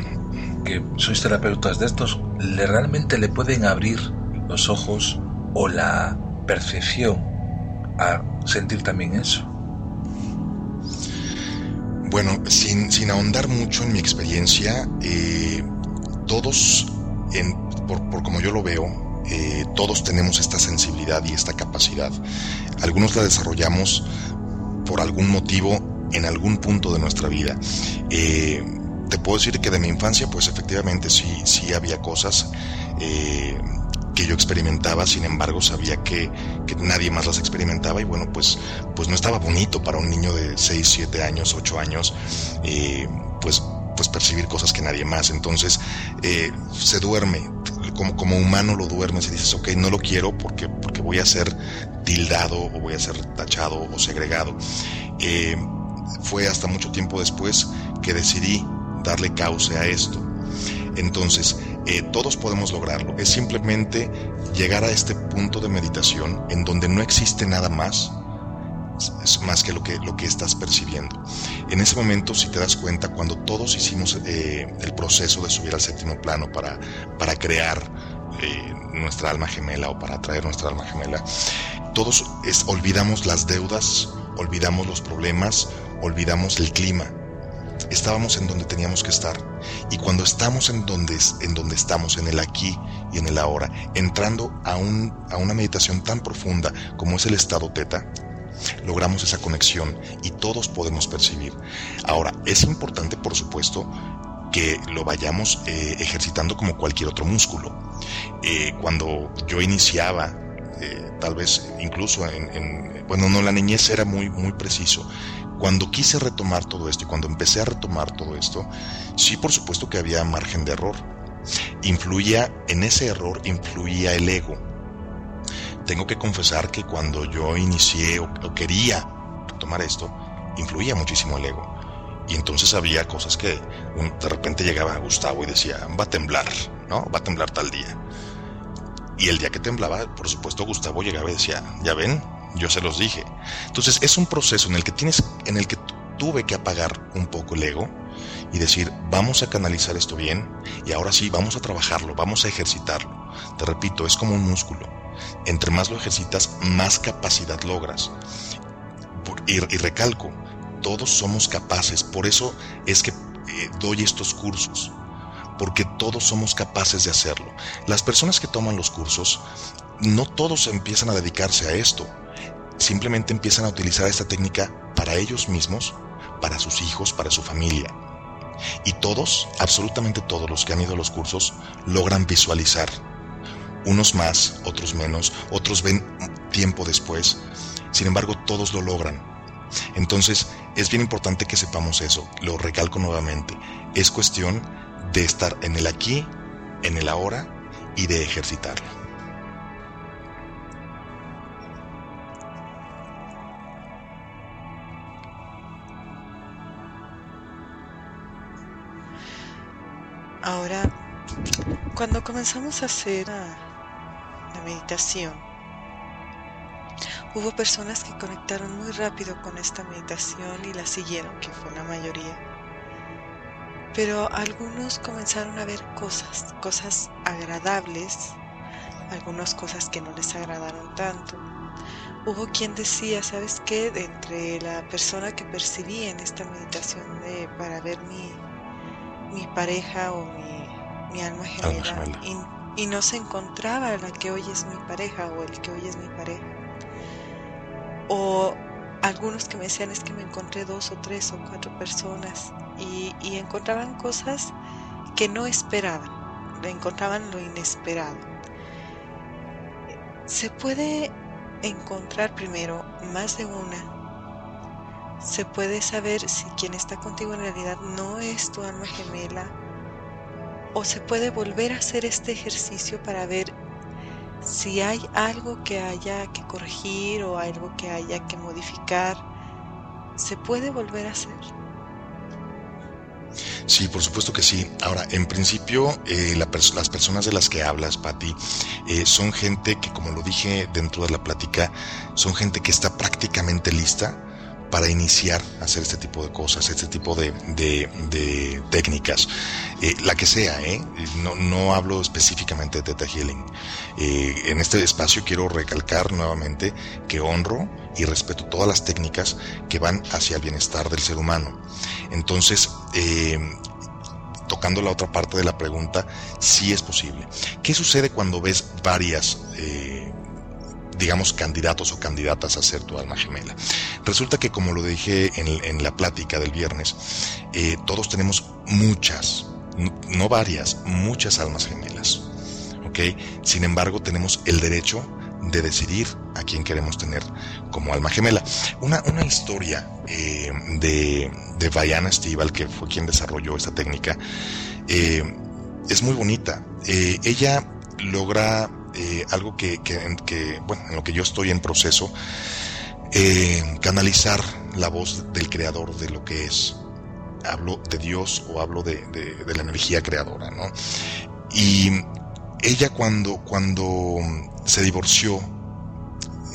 que sois terapeutas de estos, le, realmente le pueden abrir los ojos o la percepción a sentir también eso. Bueno, sin, sin ahondar mucho en mi experiencia, eh, todos en por, como yo lo veo, eh, todos tenemos esta sensibilidad y esta capacidad. Algunos la desarrollamos por algún motivo en algún punto de nuestra vida. Eh, te puedo decir que de mi infancia, pues efectivamente sí, sí había cosas eh, que yo experimentaba, sin embargo sabía que, nadie más las experimentaba y bueno, pues, pues no estaba bonito para un niño de 6, 7 años, 8 años, pues pues percibir cosas que nadie más. Entonces se duerme, como, como humano lo duermes y dices, ok, no lo quiero porque, porque voy a ser tildado o voy a ser tachado o segregado. Eh, fue hasta mucho tiempo después que decidí darle cauce a esto. Entonces, eh, todos podemos lograrlo. Es simplemente llegar a este punto de meditación en donde no existe nada más es más que lo que, lo que estás percibiendo. En ese momento, si te das cuenta, cuando todos hicimos eh, el proceso de subir al séptimo plano para, para crear eh, nuestra alma gemela o para atraer nuestra alma gemela, todos olvidamos las deudas, olvidamos los problemas, olvidamos el clima. Estábamos en donde teníamos que estar. Y cuando estamos en donde, en donde estamos, en el aquí y en el ahora, entrando a, un, a una meditación tan profunda como es el estado teta, logramos esa conexión y todos podemos percibir. Ahora, es importante, por supuesto, que lo vayamos eh, ejercitando como cualquier otro músculo. Eh, cuando yo iniciaba, eh, tal vez incluso en, bueno, no, la niñez era muy, muy preciso. Cuando quise retomar todo esto y cuando empecé a retomar todo esto, sí, por supuesto que había margen de error. Influía, en ese error influía el ego tengo que confesar que cuando yo inicié o, quería tomar esto, influía muchísimo el ego. Y entonces había cosas que de repente llegaba Gustavo y decía, va a temblar, ¿no? Va a temblar tal día. Y el día que temblaba, por supuesto, Gustavo llegaba y decía, ya ven, yo se los dije. Entonces es un proceso en el que tienes, en el que tuve que apagar un poco el ego y decir, vamos a canalizar esto bien y ahora sí, vamos a trabajarlo, vamos a ejercitarlo. Te repito, es como un músculo. Entre más lo ejercitas, más capacidad logras. Y, recalco, todos somos capaces, por eso es que eh, doy estos cursos, porque todos somos capaces de hacerlo. Las personas que toman los cursos, no todos empiezan a dedicarse a esto, simplemente empiezan a utilizar esta técnica para ellos mismos, para sus hijos, para su familia. Y todos, absolutamente todos los que han ido a los cursos, logran visualizar unos más, otros menos, otros ven tiempo después. Sin embargo, todos lo logran. Entonces, es bien importante que sepamos eso. Lo recalco nuevamente. Es cuestión de estar en el aquí, en el ahora y de ejercitarlo. Ahora Cuando comenzamos a hacer meditación, hubo personas que conectaron muy rápido con esta meditación y la siguieron, que fue la mayoría. Pero algunos comenzaron a ver cosas, cosas agradables, algunas cosas que no les agradaron tanto. Hubo quien decía, ¿sabes qué? De entre la persona que percibí en esta meditación de, para ver mi, mi pareja o mi, mi alma gemela, y, no se encontraba la que hoy es mi pareja o el que hoy es mi pareja. O algunos que me decían es que me encontré dos o tres o cuatro personas y, y encontraban cosas que no esperaban, encontraban lo inesperado. Se puede encontrar primero más de una. Se puede saber si quien está contigo en realidad no es tu alma gemela. O se puede volver a hacer este ejercicio para ver si hay algo que haya que corregir o algo que haya que modificar. Se puede volver a hacer. Sí, por supuesto que sí. Ahora, en principio, eh, las personas de las que hablas, Patti, eh, son gente que, como lo dije dentro de la plática, son gente que está prácticamente lista para iniciar a hacer este tipo de cosas, este tipo de, técnicas, eh, la que sea, ¿eh? no, hablo específicamente de Theta Healing. Eh, en este espacio quiero recalcar nuevamente que honro y respeto todas las técnicas que van hacia el bienestar del ser humano. Entonces, tocando la otra parte de la pregunta, sí es posible. ¿Qué sucede cuando ves varias digamos, candidatos o candidatas a ser tu alma gemela. Resulta que, como lo dije en, la plática del viernes, eh, todos tenemos muchas, no, varias, muchas almas gemelas. ¿Ok? Sin embargo, tenemos el derecho de decidir a quién queremos tener como alma gemela. Una, una historia eh, de, de Diana Stival, que fue quien desarrolló esta técnica, eh, es muy bonita. ella logra eh, algo que, bueno, en lo que yo estoy en proceso, eh, canalizar la voz del creador de lo que es. Hablo de Dios o hablo de, la energía creadora, ¿no? Y ella cuando, cuando se divorció,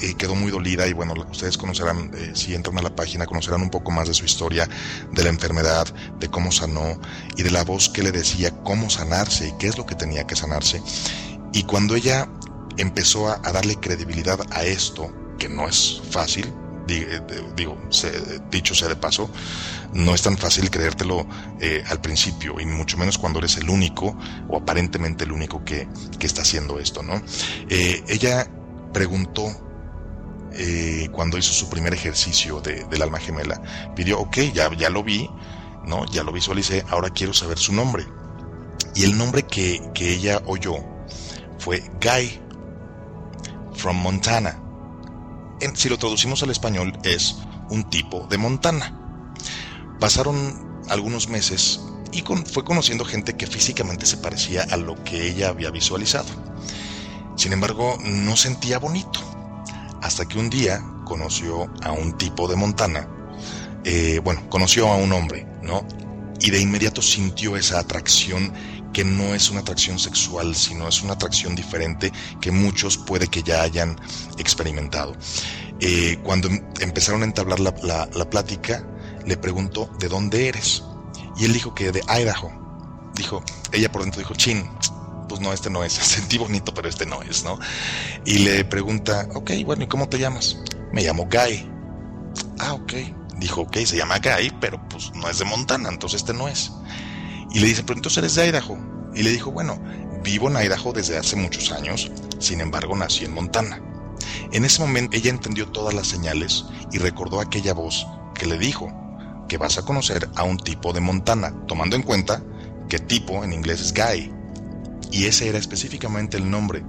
eh, quedó muy dolida y bueno, ustedes conocerán, si entran a la página, conocerán un poco más de su historia, de la enfermedad, de cómo sanó y de la voz que le decía cómo sanarse y qué es lo que tenía que sanarse. Y cuando ella empezó a, darle credibilidad a esto, que no es fácil, eh, digo, dicho sea de paso, no es tan fácil creértelo eh, al principio, y mucho menos cuando eres el único, o aparentemente el único que, está haciendo esto, ¿no? Eh, ella preguntó cuando hizo su primer ejercicio de, del alma gemela, pidió, ok, ya, ya lo vi, ¿no? Ya lo visualicé, ahora quiero saber su nombre. Y el nombre que, que ella oyó fue Guy from Montana. Si lo traducimos al español es un tipo de Montana. Pasaron algunos meses y fue conociendo gente que físicamente se parecía a lo que ella había visualizado. Sin embargo, no sentía bonito. Hasta que un día conoció a un tipo de Montana. Eh, bueno, conoció a un hombre, ¿no? Y de inmediato sintió esa atracción que no es una atracción sexual, sino es una atracción diferente que muchos puede que ya hayan experimentado. Eh, cuando empezaron a entablar la, la, plática, le preguntó, ¿de dónde eres? Y él dijo que de Idaho. Dijo, ella por dentro dijo, chin, pues no, este no es. *laughs* Sentí bonito, pero este no es, ¿no? Y le pregunta, ok, bueno, ¿y cómo te llamas? Me llamo Guy. Ah, ok. Dijo, ok, se llama Guy, pero pues no es de Montana, entonces este no es. Y le dice, pero entonces eres de Idaho. Y le dijo, bueno, vivo en Idaho desde hace muchos años, sin embargo nací en Montana. En ese momento ella entendió todas las señales y recordó aquella voz que le dijo que vas a conocer a un tipo de Montana, tomando en cuenta que tipo en inglés es guy. Y ese era específicamente el nombre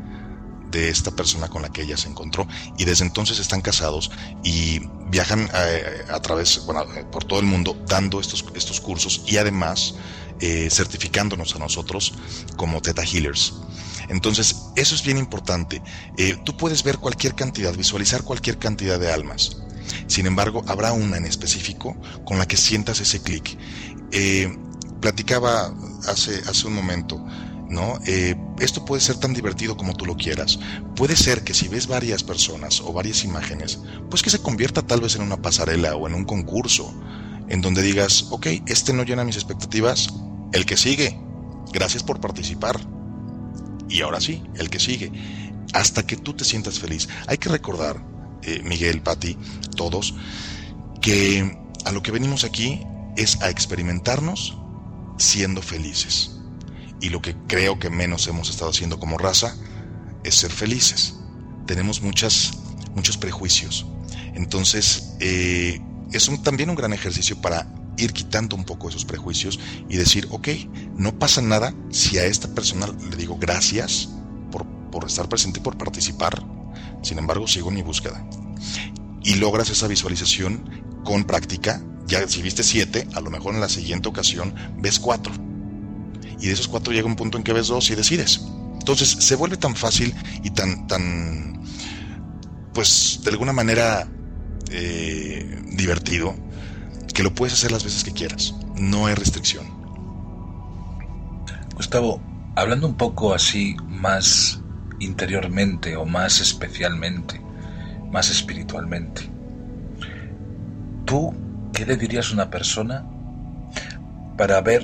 de esta persona con la que ella se encontró y desde entonces están casados y viajan eh, a, través, bueno, por todo el mundo dando estos, estos cursos y además eh, certificándonos a nosotros como Theta Healers. Entonces, eso es bien importante. Eh, tú puedes ver cualquier cantidad, visualizar cualquier cantidad de almas. Sin embargo, habrá una en específico con la que sientas ese clic. Eh, platicaba hace, hace un momento, ¿no? Eh, esto puede ser tan divertido como tú lo quieras. Puede ser que si ves varias personas o varias imágenes, pues que se convierta tal vez en una pasarela o en un concurso, en donde digas, ok, este no llena mis expectativas, el que sigue, gracias por participar. Y ahora sí, el que sigue, hasta que tú te sientas feliz. Hay que recordar, eh, Miguel, Patti, todos, que a lo que venimos aquí es a experimentarnos siendo felices. Y lo que creo que menos hemos estado haciendo como raza es ser felices. Tenemos muchas, muchos prejuicios. Entonces, eh, es también un gran ejercicio para ir quitando un poco esos prejuicios y decir, ok, no pasa nada si a esta persona le digo gracias por, por estar presente y por participar. Sin embargo, sigo en mi búsqueda. Y logras esa visualización con práctica. Ya si viste siete, a lo mejor en la siguiente ocasión ves cuatro y de esos cuatro llega un punto en que ves dos y decides. Entonces se vuelve tan fácil y tan, tan, pues de alguna manera eh, divertido que lo puedes hacer las veces que quieras. No hay restricción. Gustavo, hablando un poco así más interiormente o más especialmente, más espiritualmente, ¿tú qué le dirías a una persona para ver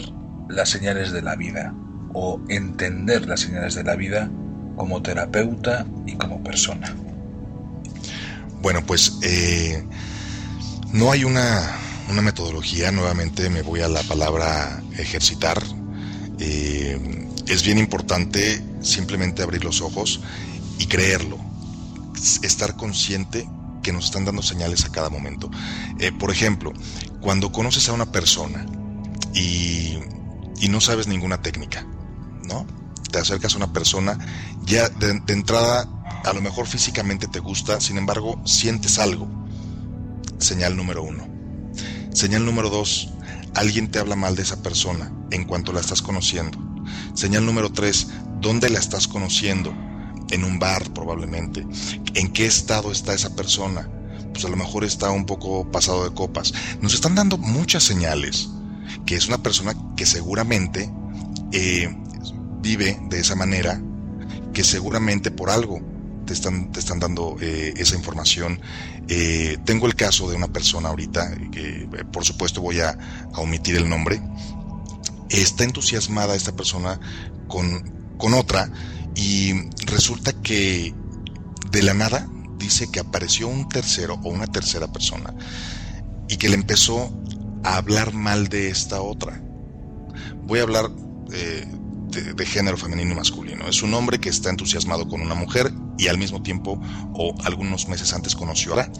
las señales de la vida o entender las señales de la vida como terapeuta y como persona? Bueno, pues eh, no hay una, una, metodología, nuevamente me voy a la palabra ejercitar. Eh, es bien importante simplemente abrir los ojos y creerlo, estar consciente que nos están dando señales a cada momento. Eh, por ejemplo, cuando conoces a una persona y y no sabes ninguna técnica, ¿no? Te acercas a una persona, ya de, entrada a lo mejor físicamente te gusta, sin embargo sientes algo. Señal número uno. Señal número dos, alguien te habla mal de esa persona en cuanto la estás conociendo. Señal número tres, ¿dónde la estás conociendo? En un bar probablemente. ¿En qué estado está esa persona? Pues a lo mejor está un poco pasado de copas. Nos están dando muchas señales que es una persona que seguramente eh, vive de esa manera, que seguramente por algo te están, te están dando eh, esa información. Eh, tengo el caso de una persona ahorita, que por supuesto voy a, omitir el nombre. Está entusiasmada esta persona con, con otra y resulta que de la nada dice que apareció un tercero o una tercera persona y que le empezó a hablar mal de esta otra. Voy a hablar eh, de, género femenino y masculino. Es un hombre que está entusiasmado con una mujer y al mismo tiempo o algunos meses antes conoció a la.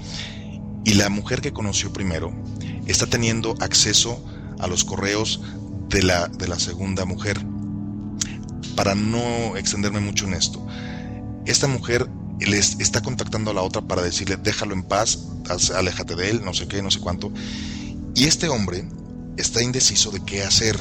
Y la mujer que conoció primero está teniendo acceso a los correos de la, de la segunda mujer. Para no extenderme mucho en esto, esta mujer les está contactando a la otra para decirle déjalo en paz, aléjate de él, no sé qué, no sé cuánto. Y este hombre está indeciso de qué hacer.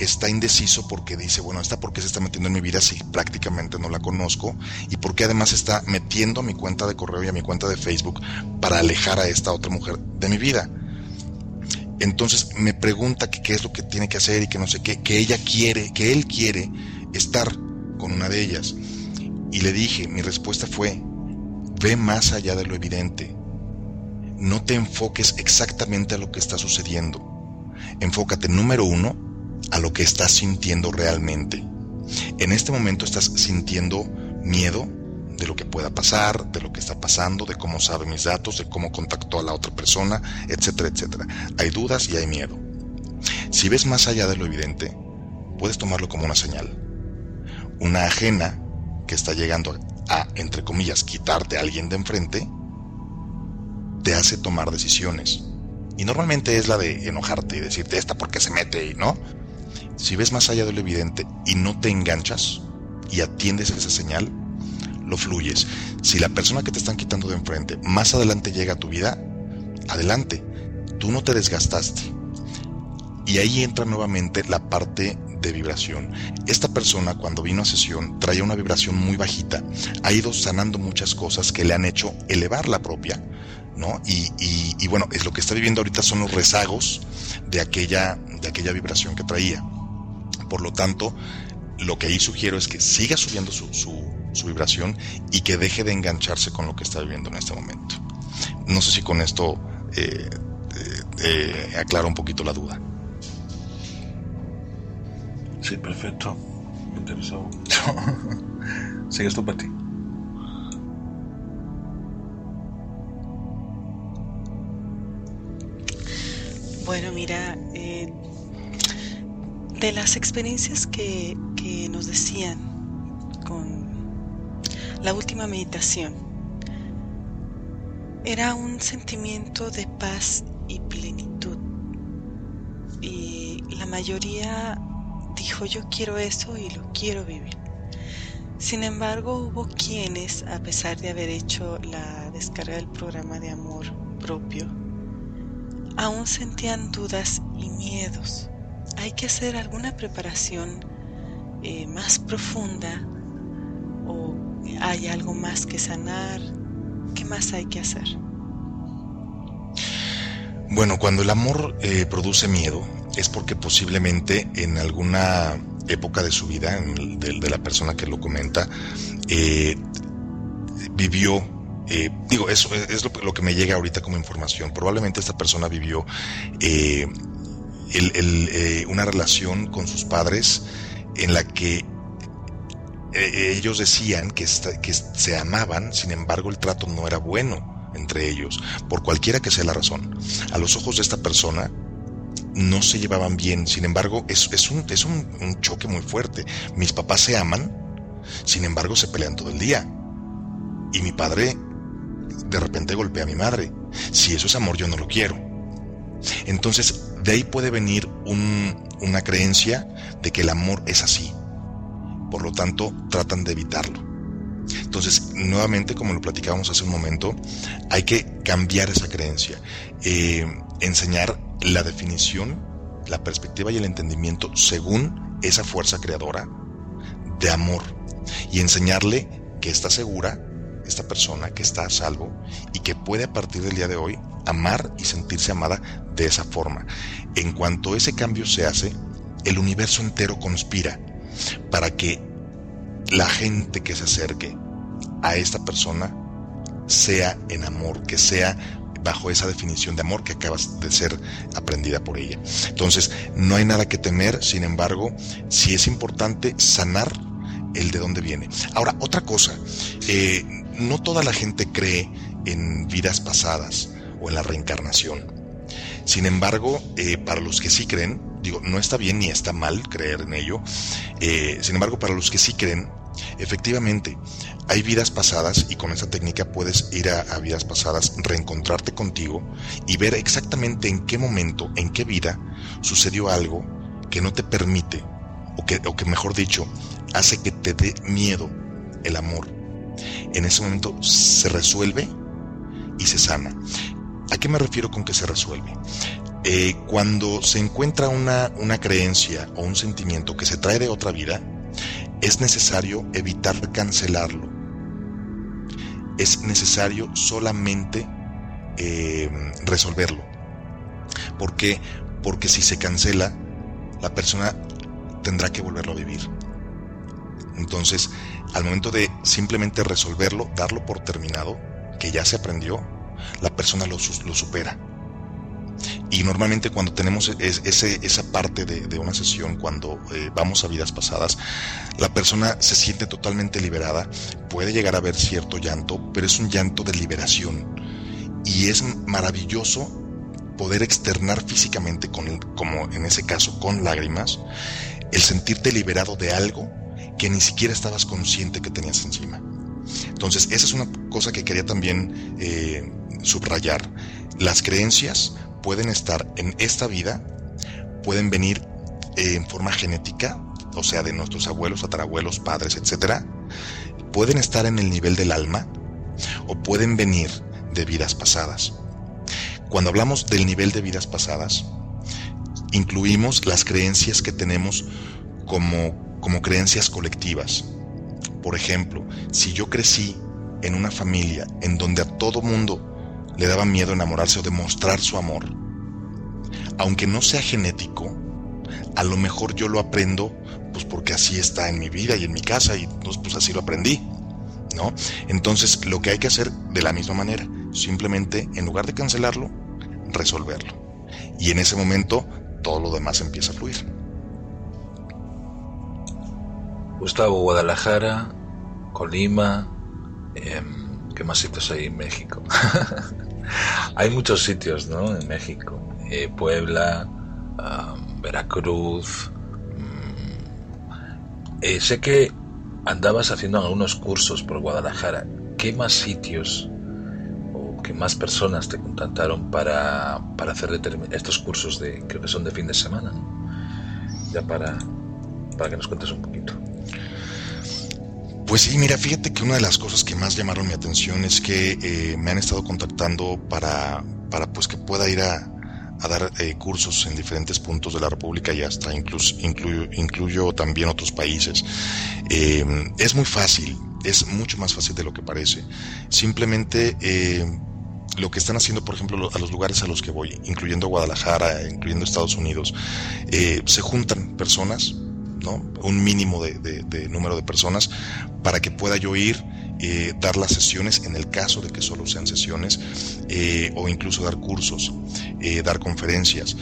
Está indeciso porque dice, bueno, ¿esta por qué se está metiendo en mi vida si prácticamente no la conozco? Y porque además está metiendo a mi cuenta de correo y a mi cuenta de Facebook para alejar a esta otra mujer de mi vida. Entonces me pregunta qué es lo que tiene que hacer y que no sé qué, que ella quiere, que él quiere estar con una de ellas. Y le dije, mi respuesta fue, ve más allá de lo evidente, no te enfoques exactamente a lo que está sucediendo. Enfócate, número uno, a lo que estás sintiendo realmente. En este momento estás sintiendo miedo de lo que pueda pasar, de lo que está pasando, de cómo sabe mis datos, de cómo contactó a la otra persona, etcétera, etcétera. Hay dudas y hay miedo. Si ves más allá de lo evidente, puedes tomarlo como una señal. Una ajena que está llegando a, entre comillas, quitarte a alguien de enfrente, te hace tomar decisiones. Y normalmente es la de enojarte y decirte esta porque se mete, ¿no? Si ves más allá de lo evidente y no te enganchas y atiendes a esa señal, lo fluyes. Si la persona que te están quitando de enfrente más adelante llega a tu vida, adelante. Tú no te desgastaste. Y ahí entra nuevamente la parte de vibración. Esta persona cuando vino a sesión traía una vibración muy bajita. Ha ido sanando muchas cosas que le han hecho elevar la propia ¿no? Y, bueno, es lo que está viviendo ahorita son los rezagos de aquella, de aquella vibración que traía. Por lo tanto, lo que ahí sugiero es que siga subiendo su, su, vibración y que deje de engancharse con lo que está viviendo en este momento. No sé si con esto eh, eh, aclaro un poquito la duda. Sí, perfecto. Me interesó. Sigues tú, ti. Bueno, mira, eh, de las experiencias que, que nos decían con la última meditación, era un sentimiento de paz y plenitud. Y la mayoría dijo yo quiero eso y lo quiero vivir. Sin embargo, hubo quienes, a pesar de haber hecho la descarga del programa de amor propio, aún sentían dudas y miedos. Hay que hacer alguna preparación eh, más profunda o hay algo más que sanar. ¿Qué más hay que hacer? Bueno, cuando el amor eh, produce miedo es porque posiblemente en alguna época de su vida, de, la persona que lo comenta, eh, vivió eh, digo, eso es lo, que me llega ahorita como información. Probablemente esta persona vivió eh, eh, una relación con sus padres en la que ellos decían que, se amaban, sin embargo el trato no era bueno entre ellos, por cualquiera que sea la razón. A los ojos de esta persona no se llevaban bien, sin embargo es, un, es un choque muy fuerte. Mis papás se aman, sin embargo se pelean todo el día. Y mi padre de repente golpea a mi madre. Si eso es amor, yo no lo quiero. Entonces, de ahí puede venir una creencia de que el amor es así. Por lo tanto, tratan de evitarlo. Entonces, nuevamente, como lo platicábamos hace un momento, hay que cambiar esa creencia. Eh, enseñar la definición, la perspectiva y el entendimiento según esa fuerza creadora de amor. Y enseñarle que está segura esta persona que está a salvo y que puede a partir del día de hoy amar y sentirse amada de esa forma. En cuanto ese cambio se hace, el universo entero conspira para que la gente que se acerque a esta persona sea en amor, que sea bajo esa definición de amor que acabas de ser aprendida por ella. Entonces, no hay nada que temer, sin embargo, si es importante sanar el de dónde viene. Ahora, otra cosa, eh, no toda la gente cree en vidas pasadas o en la reencarnación. Sin embargo, eh, para los que sí creen, digo, no está bien ni está mal creer en ello, eh, sin embargo, para los que sí creen, efectivamente, hay vidas pasadas y con esa técnica puedes ir a, a vidas pasadas, reencontrarte contigo y ver exactamente en qué momento, en qué vida sucedió algo que no te permite, o que, o que mejor dicho, hace que te dé miedo el amor en ese momento se resuelve y se sana. ¿A qué me refiero con que se resuelve? Eh, cuando se encuentra una, una creencia o un sentimiento que se trae de otra vida, es necesario evitar cancelarlo. Es necesario solamente eh, resolverlo. ¿Por qué? Porque si se cancela, la persona tendrá que volverlo a vivir. Entonces, al momento de simplemente resolverlo, darlo por terminado, que ya se aprendió, la persona lo, supera. Y normalmente cuando tenemos ese, esa parte de, una sesión, cuando eh, vamos a vidas pasadas, la persona se siente totalmente liberada, puede llegar a haber cierto llanto, pero es un llanto de liberación. Y es maravilloso poder externar físicamente, como en ese caso con lágrimas, el sentirte liberado de algo que ni siquiera estabas consciente que tenías encima. Entonces, esa es una cosa que quería también eh, subrayar. Las creencias pueden estar en esta vida, pueden venir en forma genética, o sea, de nuestros abuelos, tatarabuelos, padres, etc. Pueden estar en el nivel del alma o pueden venir de vidas pasadas. Cuando hablamos del nivel de vidas pasadas, incluimos las creencias que tenemos como como creencias colectivas. Por ejemplo, si yo crecí en una familia en donde a todo mundo le daba miedo enamorarse o demostrar su amor, aunque no sea genético, A lo mejor yo lo aprendo pues porque así está en mi vida y en mi casa y pues así lo aprendí. ¿No? Entonces, lo que hay que hacer de la misma manera, simplemente en lugar de cancelarlo, resolverlo. Y en ese momento todo lo demás empieza a fluir. Gustavo, Guadalajara, Colima, em, ¿qué más sitios hay en México? *laughs* hay muchos sitios, ¿no? En México. Eh, Puebla, Veracruz. Mm, eh, sé que andabas haciendo algunos cursos por Guadalajara. ¿Qué más sitios o qué más personas te contactaron para, para hacer estos cursos de, creo que son de fin de semana? Ya para, para que nos cuentes un poquito. Pues sí, mira, fíjate que una de las cosas que más llamaron mi atención es que eh, me han estado contactando para, para pues que pueda ir a, a dar eh, cursos en diferentes puntos de la República y hasta incluso incluyo, incluyo también otros países. Eh, es muy fácil, es mucho más fácil de lo que parece. Simplemente lo que están haciendo, por ejemplo, a los lugares a los que voy, incluyendo Guadalajara, incluyendo Estados Unidos, se juntan personas un mínimo de, número de personas para que pueda yo ir, eh, dar las sesiones en el caso de que solo sean sesiones, eh, o incluso dar cursos, eh, dar conferencias.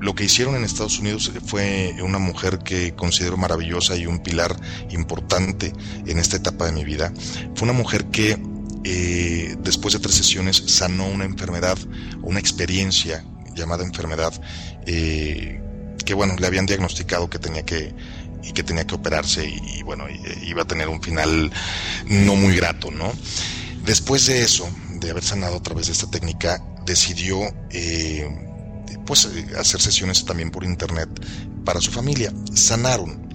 lo que hicieron en Estados Unidos fue una mujer que considero maravillosa y un pilar importante en esta etapa de mi vida. Fue una mujer que después de tres sesiones sanó una enfermedad, una experiencia llamada enfermedad que bueno, le habían diagnosticado que tenía que y que tenía que operarse y, bueno, iba a tener un final no muy grato, ¿no? Después de eso, de haber sanado a través de esta técnica, decidió eh, pues hacer sesiones también por internet para su familia. Sanaron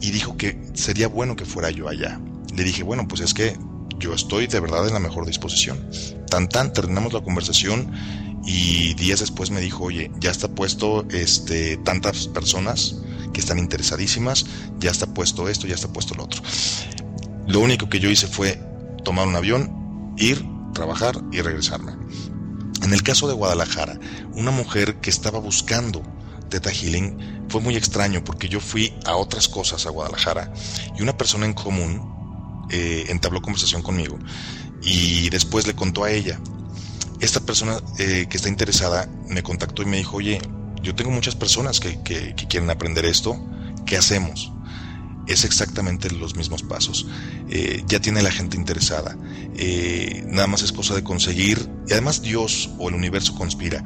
y dijo que sería bueno que fuera yo allá. Le dije, bueno, pues es que yo estoy de verdad en la mejor disposición. Tan tan terminamos la conversación y días después me dijo, oye, ya está puesto este, tantas personas que están interesadísimas, ya está puesto esto, ya está puesto lo otro. Lo único que yo hice fue tomar un avión, ir, trabajar y regresarme. En el caso de Guadalajara, una mujer que estaba buscando Teta Healing fue muy extraño porque yo fui a otras cosas a Guadalajara y una persona en común eh, entabló conversación conmigo y después le contó a ella esta persona eh, que está interesada me contactó y me dijo, oye, yo tengo muchas personas que, quieren aprender esto, ¿qué hacemos? Es exactamente los mismos pasos. Eh, ya tiene la gente interesada. Eh, nada más es cosa de conseguir. Y además Dios o el universo conspira.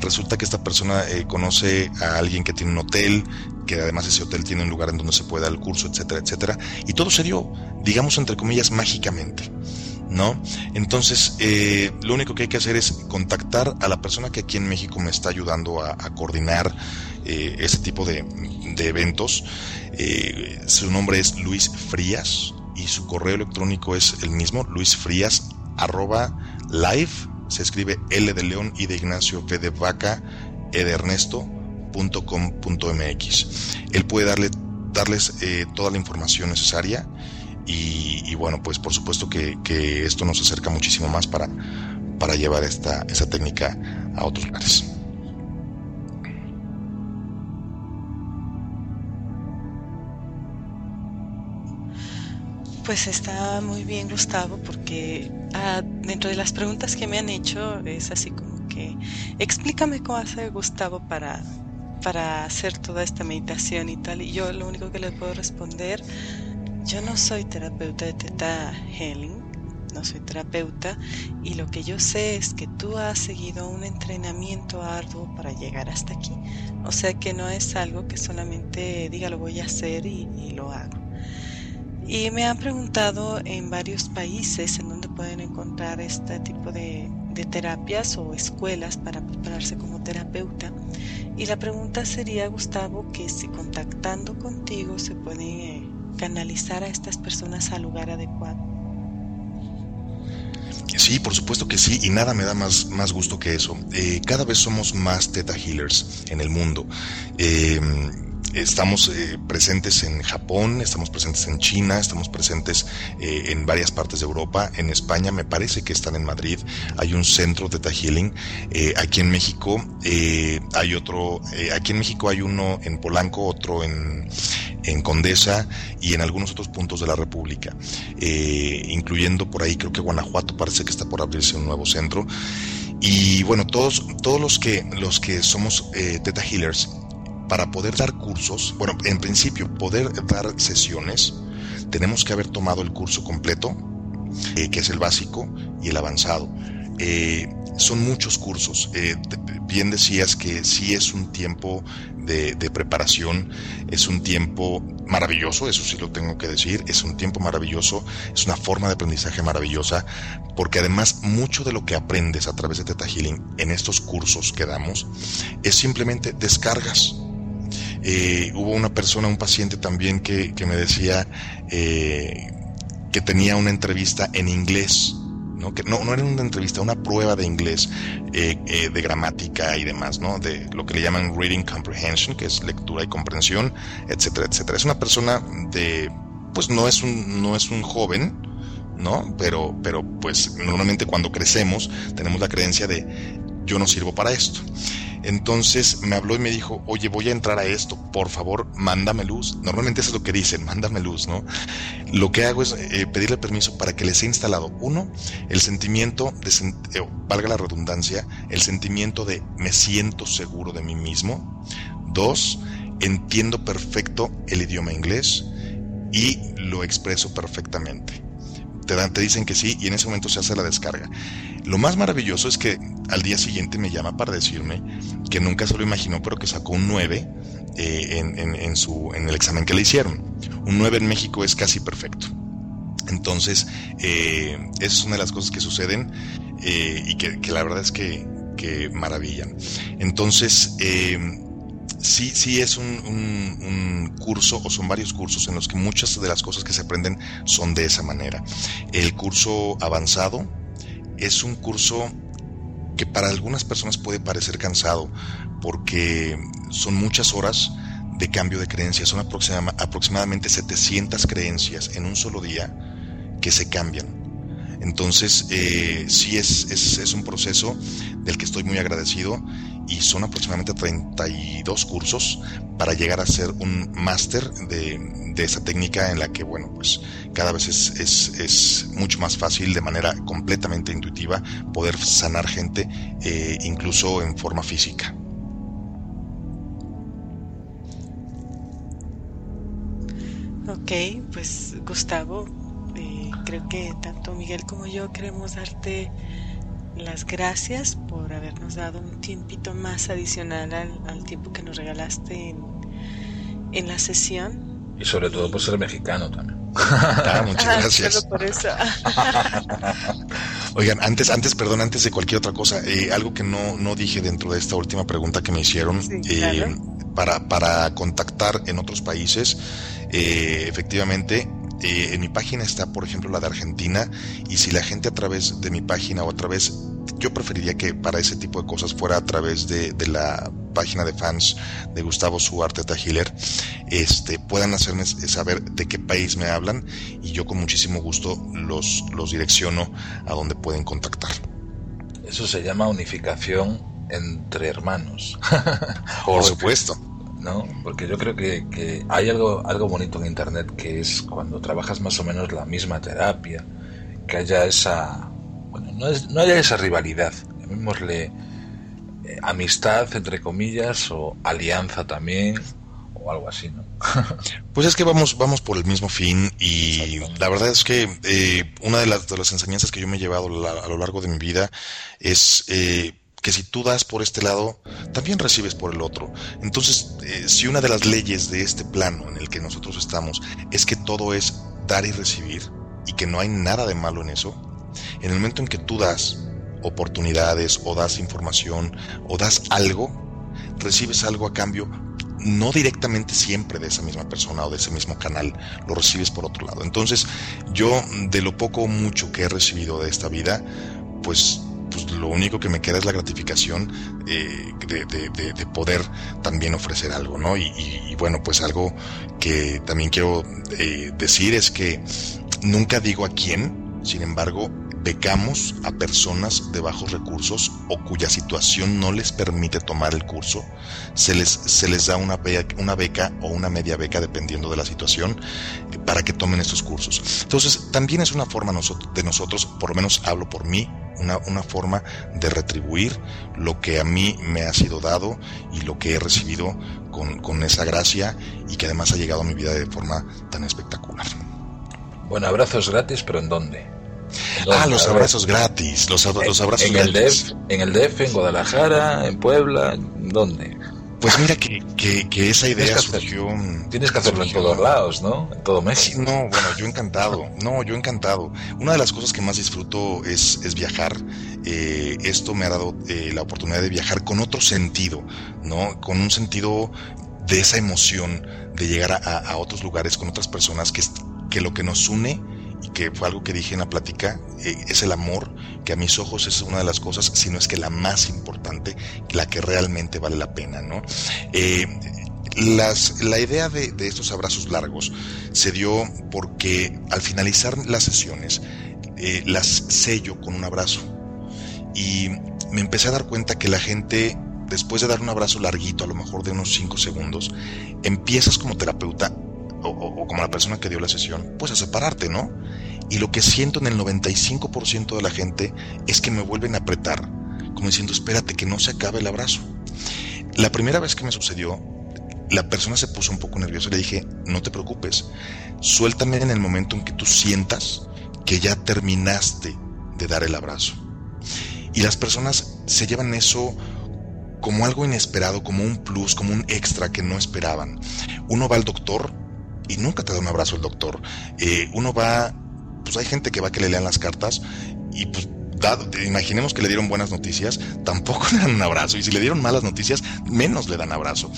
resulta que esta persona conoce a alguien que tiene un hotel, que además ese hotel tiene un lugar en donde se puede dar el curso, etcétera, etcétera. Y todo se dio, digamos, entre comillas, mágicamente. ¿No? Entonces, eh, lo único que hay que hacer es contactar a la persona que aquí en México me está ayudando a, coordinar eh, este tipo de, eventos. Eh, su nombre es Luis Frías y su correo electrónico es el mismo, luisfrías arroba live, se escribe L de León y de Ignacio, P de Vaca, E de Ernesto, punto com, punto MX. Él puede darle, darles toda la información necesaria y, bueno, pues por supuesto que, esto nos acerca muchísimo más para, para llevar esta, esa técnica a otros lugares. Pues está muy bien, Gustavo, porque ah, dentro de las preguntas que me han hecho es así como que explícame cómo hace Gustavo para, para hacer toda esta meditación y tal. Y yo lo único que le puedo responder yo no soy terapeuta de Teta Healing, no soy terapeuta y lo que yo sé es que tú has seguido un entrenamiento arduo para llegar hasta aquí. O sea que no es algo que solamente diga lo voy a hacer y, lo hago. Y me han preguntado en varios países en donde pueden encontrar este tipo de, de terapias o escuelas para prepararse como terapeuta. Y la pregunta sería, Gustavo, que si contactando contigo se puede canalizar a estas personas al lugar adecuado. Sí, por supuesto que sí, y nada me da más, más gusto que eso. Eh, cada vez somos más Teta Healers en el mundo. Eh, estamos eh, presentes en Japón, estamos presentes en China, estamos presentes eh, en varias partes de Europa, en España me parece que están en Madrid, hay un centro de Healing, eh, aquí en México hay otro, aquí en México hay uno en Polanco, otro en, en Condesa y en algunos otros puntos de la República, incluyendo por ahí creo que Guanajuato parece que está por abrirse un nuevo centro. Y bueno, todos, todos los que, los que somos eh, Theta Healers, para poder dar cursos, bueno, en principio, poder dar sesiones, tenemos que haber tomado el curso completo, eh, que es el básico y el avanzado. Eh, son muchos cursos. Eh, bien decías que sí es un tiempo de, preparación, es un tiempo maravilloso, eso sí lo tengo que decir, es un tiempo maravilloso, es una forma de aprendizaje maravillosa, porque además mucho de lo que aprendes a través de Teta Healing en estos cursos que damos es simplemente descargas. Eh, hubo una persona, un paciente también que, me decía eh, que tenía una entrevista en inglés ¿no? Que no, no era una entrevista, una prueba de inglés, eh, eh, de gramática y demás, ¿no? De lo que le llaman reading comprehension, que es lectura y comprensión, etcétera, etcétera. Es una persona de, pues no es un, no es un joven, ¿no? Pero, pero pues normalmente cuando crecemos tenemos la creencia de yo no sirvo para esto. Entonces me habló y me dijo, oye, voy a entrar a esto, por favor, mándame luz. Normalmente eso es lo que dicen, mándame luz, ¿no? Lo que hago es eh, pedirle permiso para que les he instalado, uno, el sentimiento, de, eh, valga la redundancia, el sentimiento de me siento seguro de mí mismo. Dos, entiendo perfecto el idioma inglés y lo expreso perfectamente te, dicen que sí y en ese momento se hace la descarga. Lo más maravilloso es que al día siguiente me llama para decirme que nunca se lo imaginó, pero que sacó un 9 eh, en, su, en el examen que le hicieron. Un 9 en México es casi perfecto. Entonces, eh, es una de las cosas que suceden eh, y que, la verdad es que, que maravillan. Entonces, sí, sí es un, curso o son varios cursos en los que muchas de las cosas que se aprenden son de esa manera. El curso avanzado es un curso que para algunas personas puede parecer cansado porque son muchas horas de cambio de creencias, son aproximadamente 700 creencias en un solo día que se cambian. Entonces, eh, sí es, es, un proceso del que estoy muy agradecido y son aproximadamente 32 cursos para llegar a ser un máster de, de esa técnica en la que, bueno, pues cada vez es, es, es, mucho más fácil de manera completamente intuitiva poder sanar gente eh, incluso en forma física. Ok, pues Gustavo, creo que tanto Miguel como yo queremos darte las gracias por habernos dado un tiempito más adicional al, tiempo que nos regalaste en, la sesión. Y sobre todo por ser mexicano también. Ah, *laughs* muchas gracias. *laughs* Oigan, antes, antes, perdón, antes de cualquier otra cosa, eh, algo que no, no dije dentro de esta última pregunta que me hicieron, eh, para, para contactar en otros países, eh, efectivamente, eh, en mi página está, por ejemplo, la de Argentina, y si la gente a través de mi página o a través, yo preferiría que para ese tipo de cosas fuera a través de, la página de fans de Gustavo Suarte Tahiler, este, puedan hacerme saber de qué país me hablan y yo con muchísimo gusto los, los direcciono a donde pueden contactar. Eso se llama unificación entre hermanos. *laughs* por supuesto. ¿no? Porque yo creo que, hay algo, algo bonito en Internet que es cuando trabajas más o menos la misma terapia, que haya esa, no, es, no haya esa rivalidad, llamémosle eh, amistad, entre comillas, o alianza también, o algo así, ¿no? *laughs* pues es que vamos, vamos por el mismo fin y la verdad es que eh, una de las, de las enseñanzas que yo me he llevado a lo largo de mi vida es... Eh, que si tú das por este lado, también recibes por el otro. Entonces, eh, si una de las leyes de este plano en el que nosotros estamos es que todo es dar y recibir y que no hay nada de malo en eso, en el momento en que tú das oportunidades o das información o das algo, recibes algo a cambio, no directamente siempre de esa misma persona o de ese mismo canal, lo recibes por otro lado. Entonces, yo de lo poco o mucho que he recibido de esta vida, pues pues lo único que me queda es la gratificación eh, de, poder también ofrecer algo, ¿no? Y, bueno, pues algo que también quiero eh, decir es que nunca digo a quién, sin embargo, becamos a personas de bajos recursos o cuya situación no les permite tomar el curso, se les, se les da una beca, una beca o una media beca dependiendo de la situación para que tomen estos cursos. Entonces, también es una forma de nosotros, por lo menos hablo por mí, una, una forma de retribuir lo que a mí me ha sido dado y lo que he recibido con, con esa gracia y que además ha llegado a mi vida de forma tan espectacular. Bueno, abrazos gratis, pero ¿en dónde? Ah, los abrazos gratis, los, los abrazos en El DF, en el DF, en Guadalajara, en Puebla, ¿dónde? Pues mira que, que, esa idea surgió. tienes que hacerlo en todos lados, ¿no? En todo México. no, bueno, yo encantado. No, yo encantado. Una de las cosas que más disfruto es, es viajar. Eh, esto me ha dado eh, la oportunidad de viajar con otro sentido, ¿no? Con un sentido de esa emoción de llegar a, a otros lugares con otras personas que, que lo que nos une y que fue algo que dije en la plática, eh, es el amor, que a mis ojos es una de las cosas, si no es que la más importante, la que realmente vale la pena, ¿no? Eh, las, la idea de, estos abrazos largos se dio porque al finalizar las sesiones eh, las sello con un abrazo y me empecé a dar cuenta que la gente después de dar un abrazo larguito, a lo mejor de unos 5 segundos, empiezas como terapeuta o, como la persona que dio la sesión, pues a separarte, ¿no? Y lo que siento en el 95% de la gente es que me vuelven a apretar, como diciendo, espérate, que no se acabe el abrazo. La primera vez que me sucedió, la persona se puso un poco nerviosa y le dije, no te preocupes, suéltame en el momento en que tú sientas que ya terminaste de dar el abrazo. Y las personas se llevan eso como algo inesperado, como un plus, como un extra que no esperaban. Uno va al doctor y nunca te da un abrazo el doctor. Eh, uno va, pues hay gente que va que le lean las cartas y pues dado, imaginemos que le dieron buenas noticias, tampoco *laughs* le dan un abrazo y si le dieron malas noticias, menos le dan abrazo.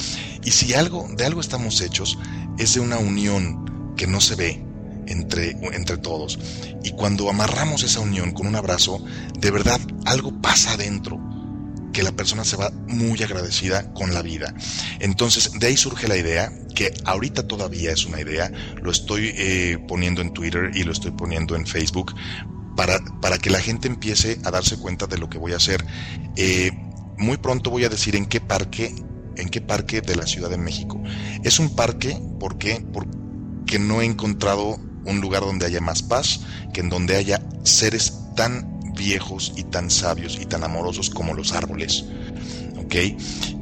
Y si algo, de algo estamos hechos, es de una unión que no se ve entre, entre todos. Y cuando amarramos esa unión con un abrazo, de verdad algo pasa adentro que la persona se va muy agradecida con la vida. Entonces, de ahí surge la idea, que ahorita todavía es una idea, lo estoy eh, poniendo en Twitter y lo estoy poniendo en Facebook, para, para, que la gente empiece a darse cuenta de lo que voy a hacer. Eh, muy pronto voy a decir en qué parque, en qué parque de la Ciudad de México. Es un parque, ¿por qué? Porque no he encontrado un lugar donde haya más paz, que en donde haya seres tan viejos y tan sabios y tan amorosos como los árboles, ¿ok?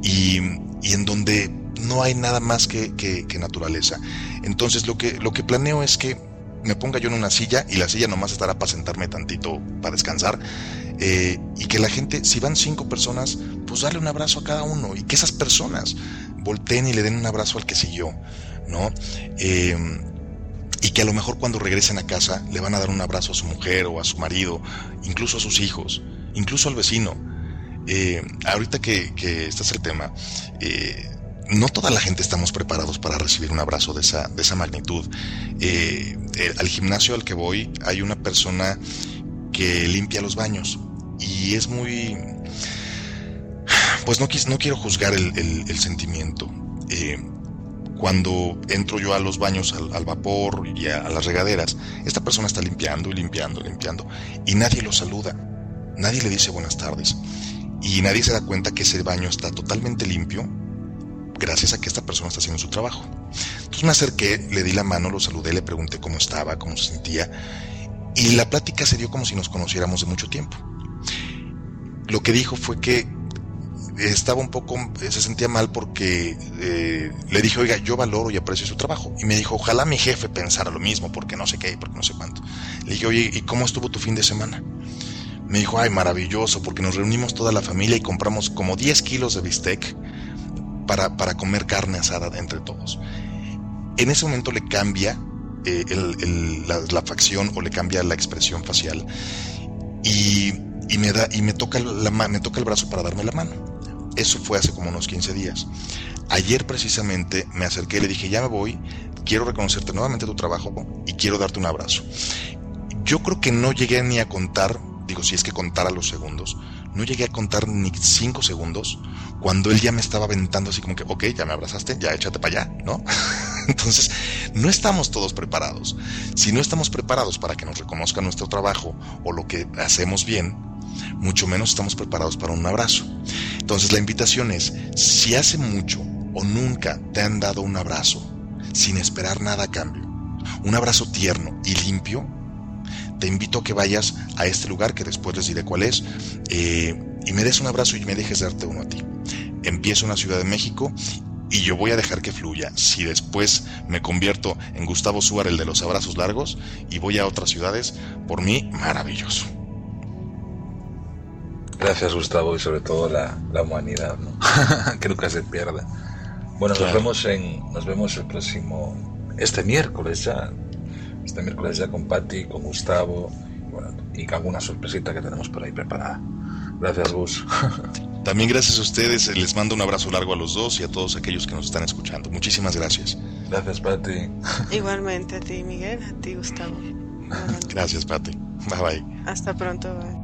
Y, en donde no hay nada más que, naturaleza. Entonces lo que, lo que planeo es que me ponga yo en una silla y la silla nomás estará para sentarme tantito para descansar eh, y que la gente, si van cinco personas, pues darle un abrazo a cada uno y que esas personas volteen y le den un abrazo al que siguió, ¿no? Eh, y que a lo mejor cuando regresen a casa le van a dar un abrazo a su mujer o a su marido, incluso a sus hijos, incluso al vecino. Eh, ahorita que, que este es el tema, eh, no toda la gente estamos preparados para recibir un abrazo de esa, de esa magnitud. Eh, al gimnasio al que voy hay una persona que limpia los baños y es muy... Pues no, no quiero juzgar el, el, sentimiento cuando entro yo a los baños, al, vapor y a, las regaderas, esta persona está limpiando y limpiando, limpiando, y nadie lo saluda, nadie le dice buenas tardes, y nadie se da cuenta que ese baño está totalmente limpio gracias a que esta persona está haciendo su trabajo. Entonces me acerqué, le di la mano, lo saludé, le pregunté cómo estaba, cómo se sentía, y la plática se dio como si nos conociéramos de mucho tiempo. Lo que dijo fue que estaba un poco, se sentía mal porque eh, le dije, oiga, yo valoro y aprecio su trabajo. Y me dijo, ojalá mi jefe pensara lo mismo, porque no sé qué, porque no sé cuánto. Le dije, oye, ¿y cómo estuvo tu fin de semana? Me dijo, ay, maravilloso, porque nos reunimos toda la familia y compramos como 10 kilos de bistec para, para comer carne asada entre todos. En ese momento le cambia eh, la, facción o le cambia la expresión facial y, y me da y me toca la, me toca el brazo para darme la mano eso fue hace como unos 15 días. Ayer precisamente me acerqué y le dije, ya me voy, quiero reconocerte nuevamente tu trabajo y quiero darte un abrazo. Yo creo que no llegué ni a contar, digo, si es que contara los segundos, no llegué a contar ni cinco segundos cuando él ya me estaba aventando así como que, ok, ya me abrazaste, ya échate para allá, ¿no? *laughs* Entonces, no estamos todos preparados. Si no estamos preparados para que nos reconozca nuestro trabajo o lo que hacemos bien, mucho menos estamos preparados para un abrazo. Entonces, la invitación es, si hace mucho o nunca te han dado un abrazo sin esperar nada a cambio, un abrazo tierno y limpio, te invito a que vayas a este lugar, que después les diré cuál es, eh, y me des un abrazo y me dejes darte uno a ti. Empiezo en la Ciudad de México y yo voy a dejar que fluya. Si después me convierto en Gustavo Suar, el de los abrazos largos, y voy a otras ciudades, por mí, maravilloso. Gracias, Gustavo, y sobre todo la, humanidad, ¿no? *laughs* que nunca se pierda. Bueno, nos vemos en, nos vemos el próximo, este miércoles ya, este miércoles ya con Patti, con Gustavo, y con alguna sorpresita que tenemos por ahí preparada. Gracias, Gus. *laughs* También gracias a ustedes, les mando un abrazo largo a los dos y a todos aquellos que nos están escuchando. Muchísimas gracias. Gracias, Patti. *laughs* Igualmente a ti, Miguel, a ti, Gustavo. Gracias, Patti. Bye bye. Hasta pronto. Bye.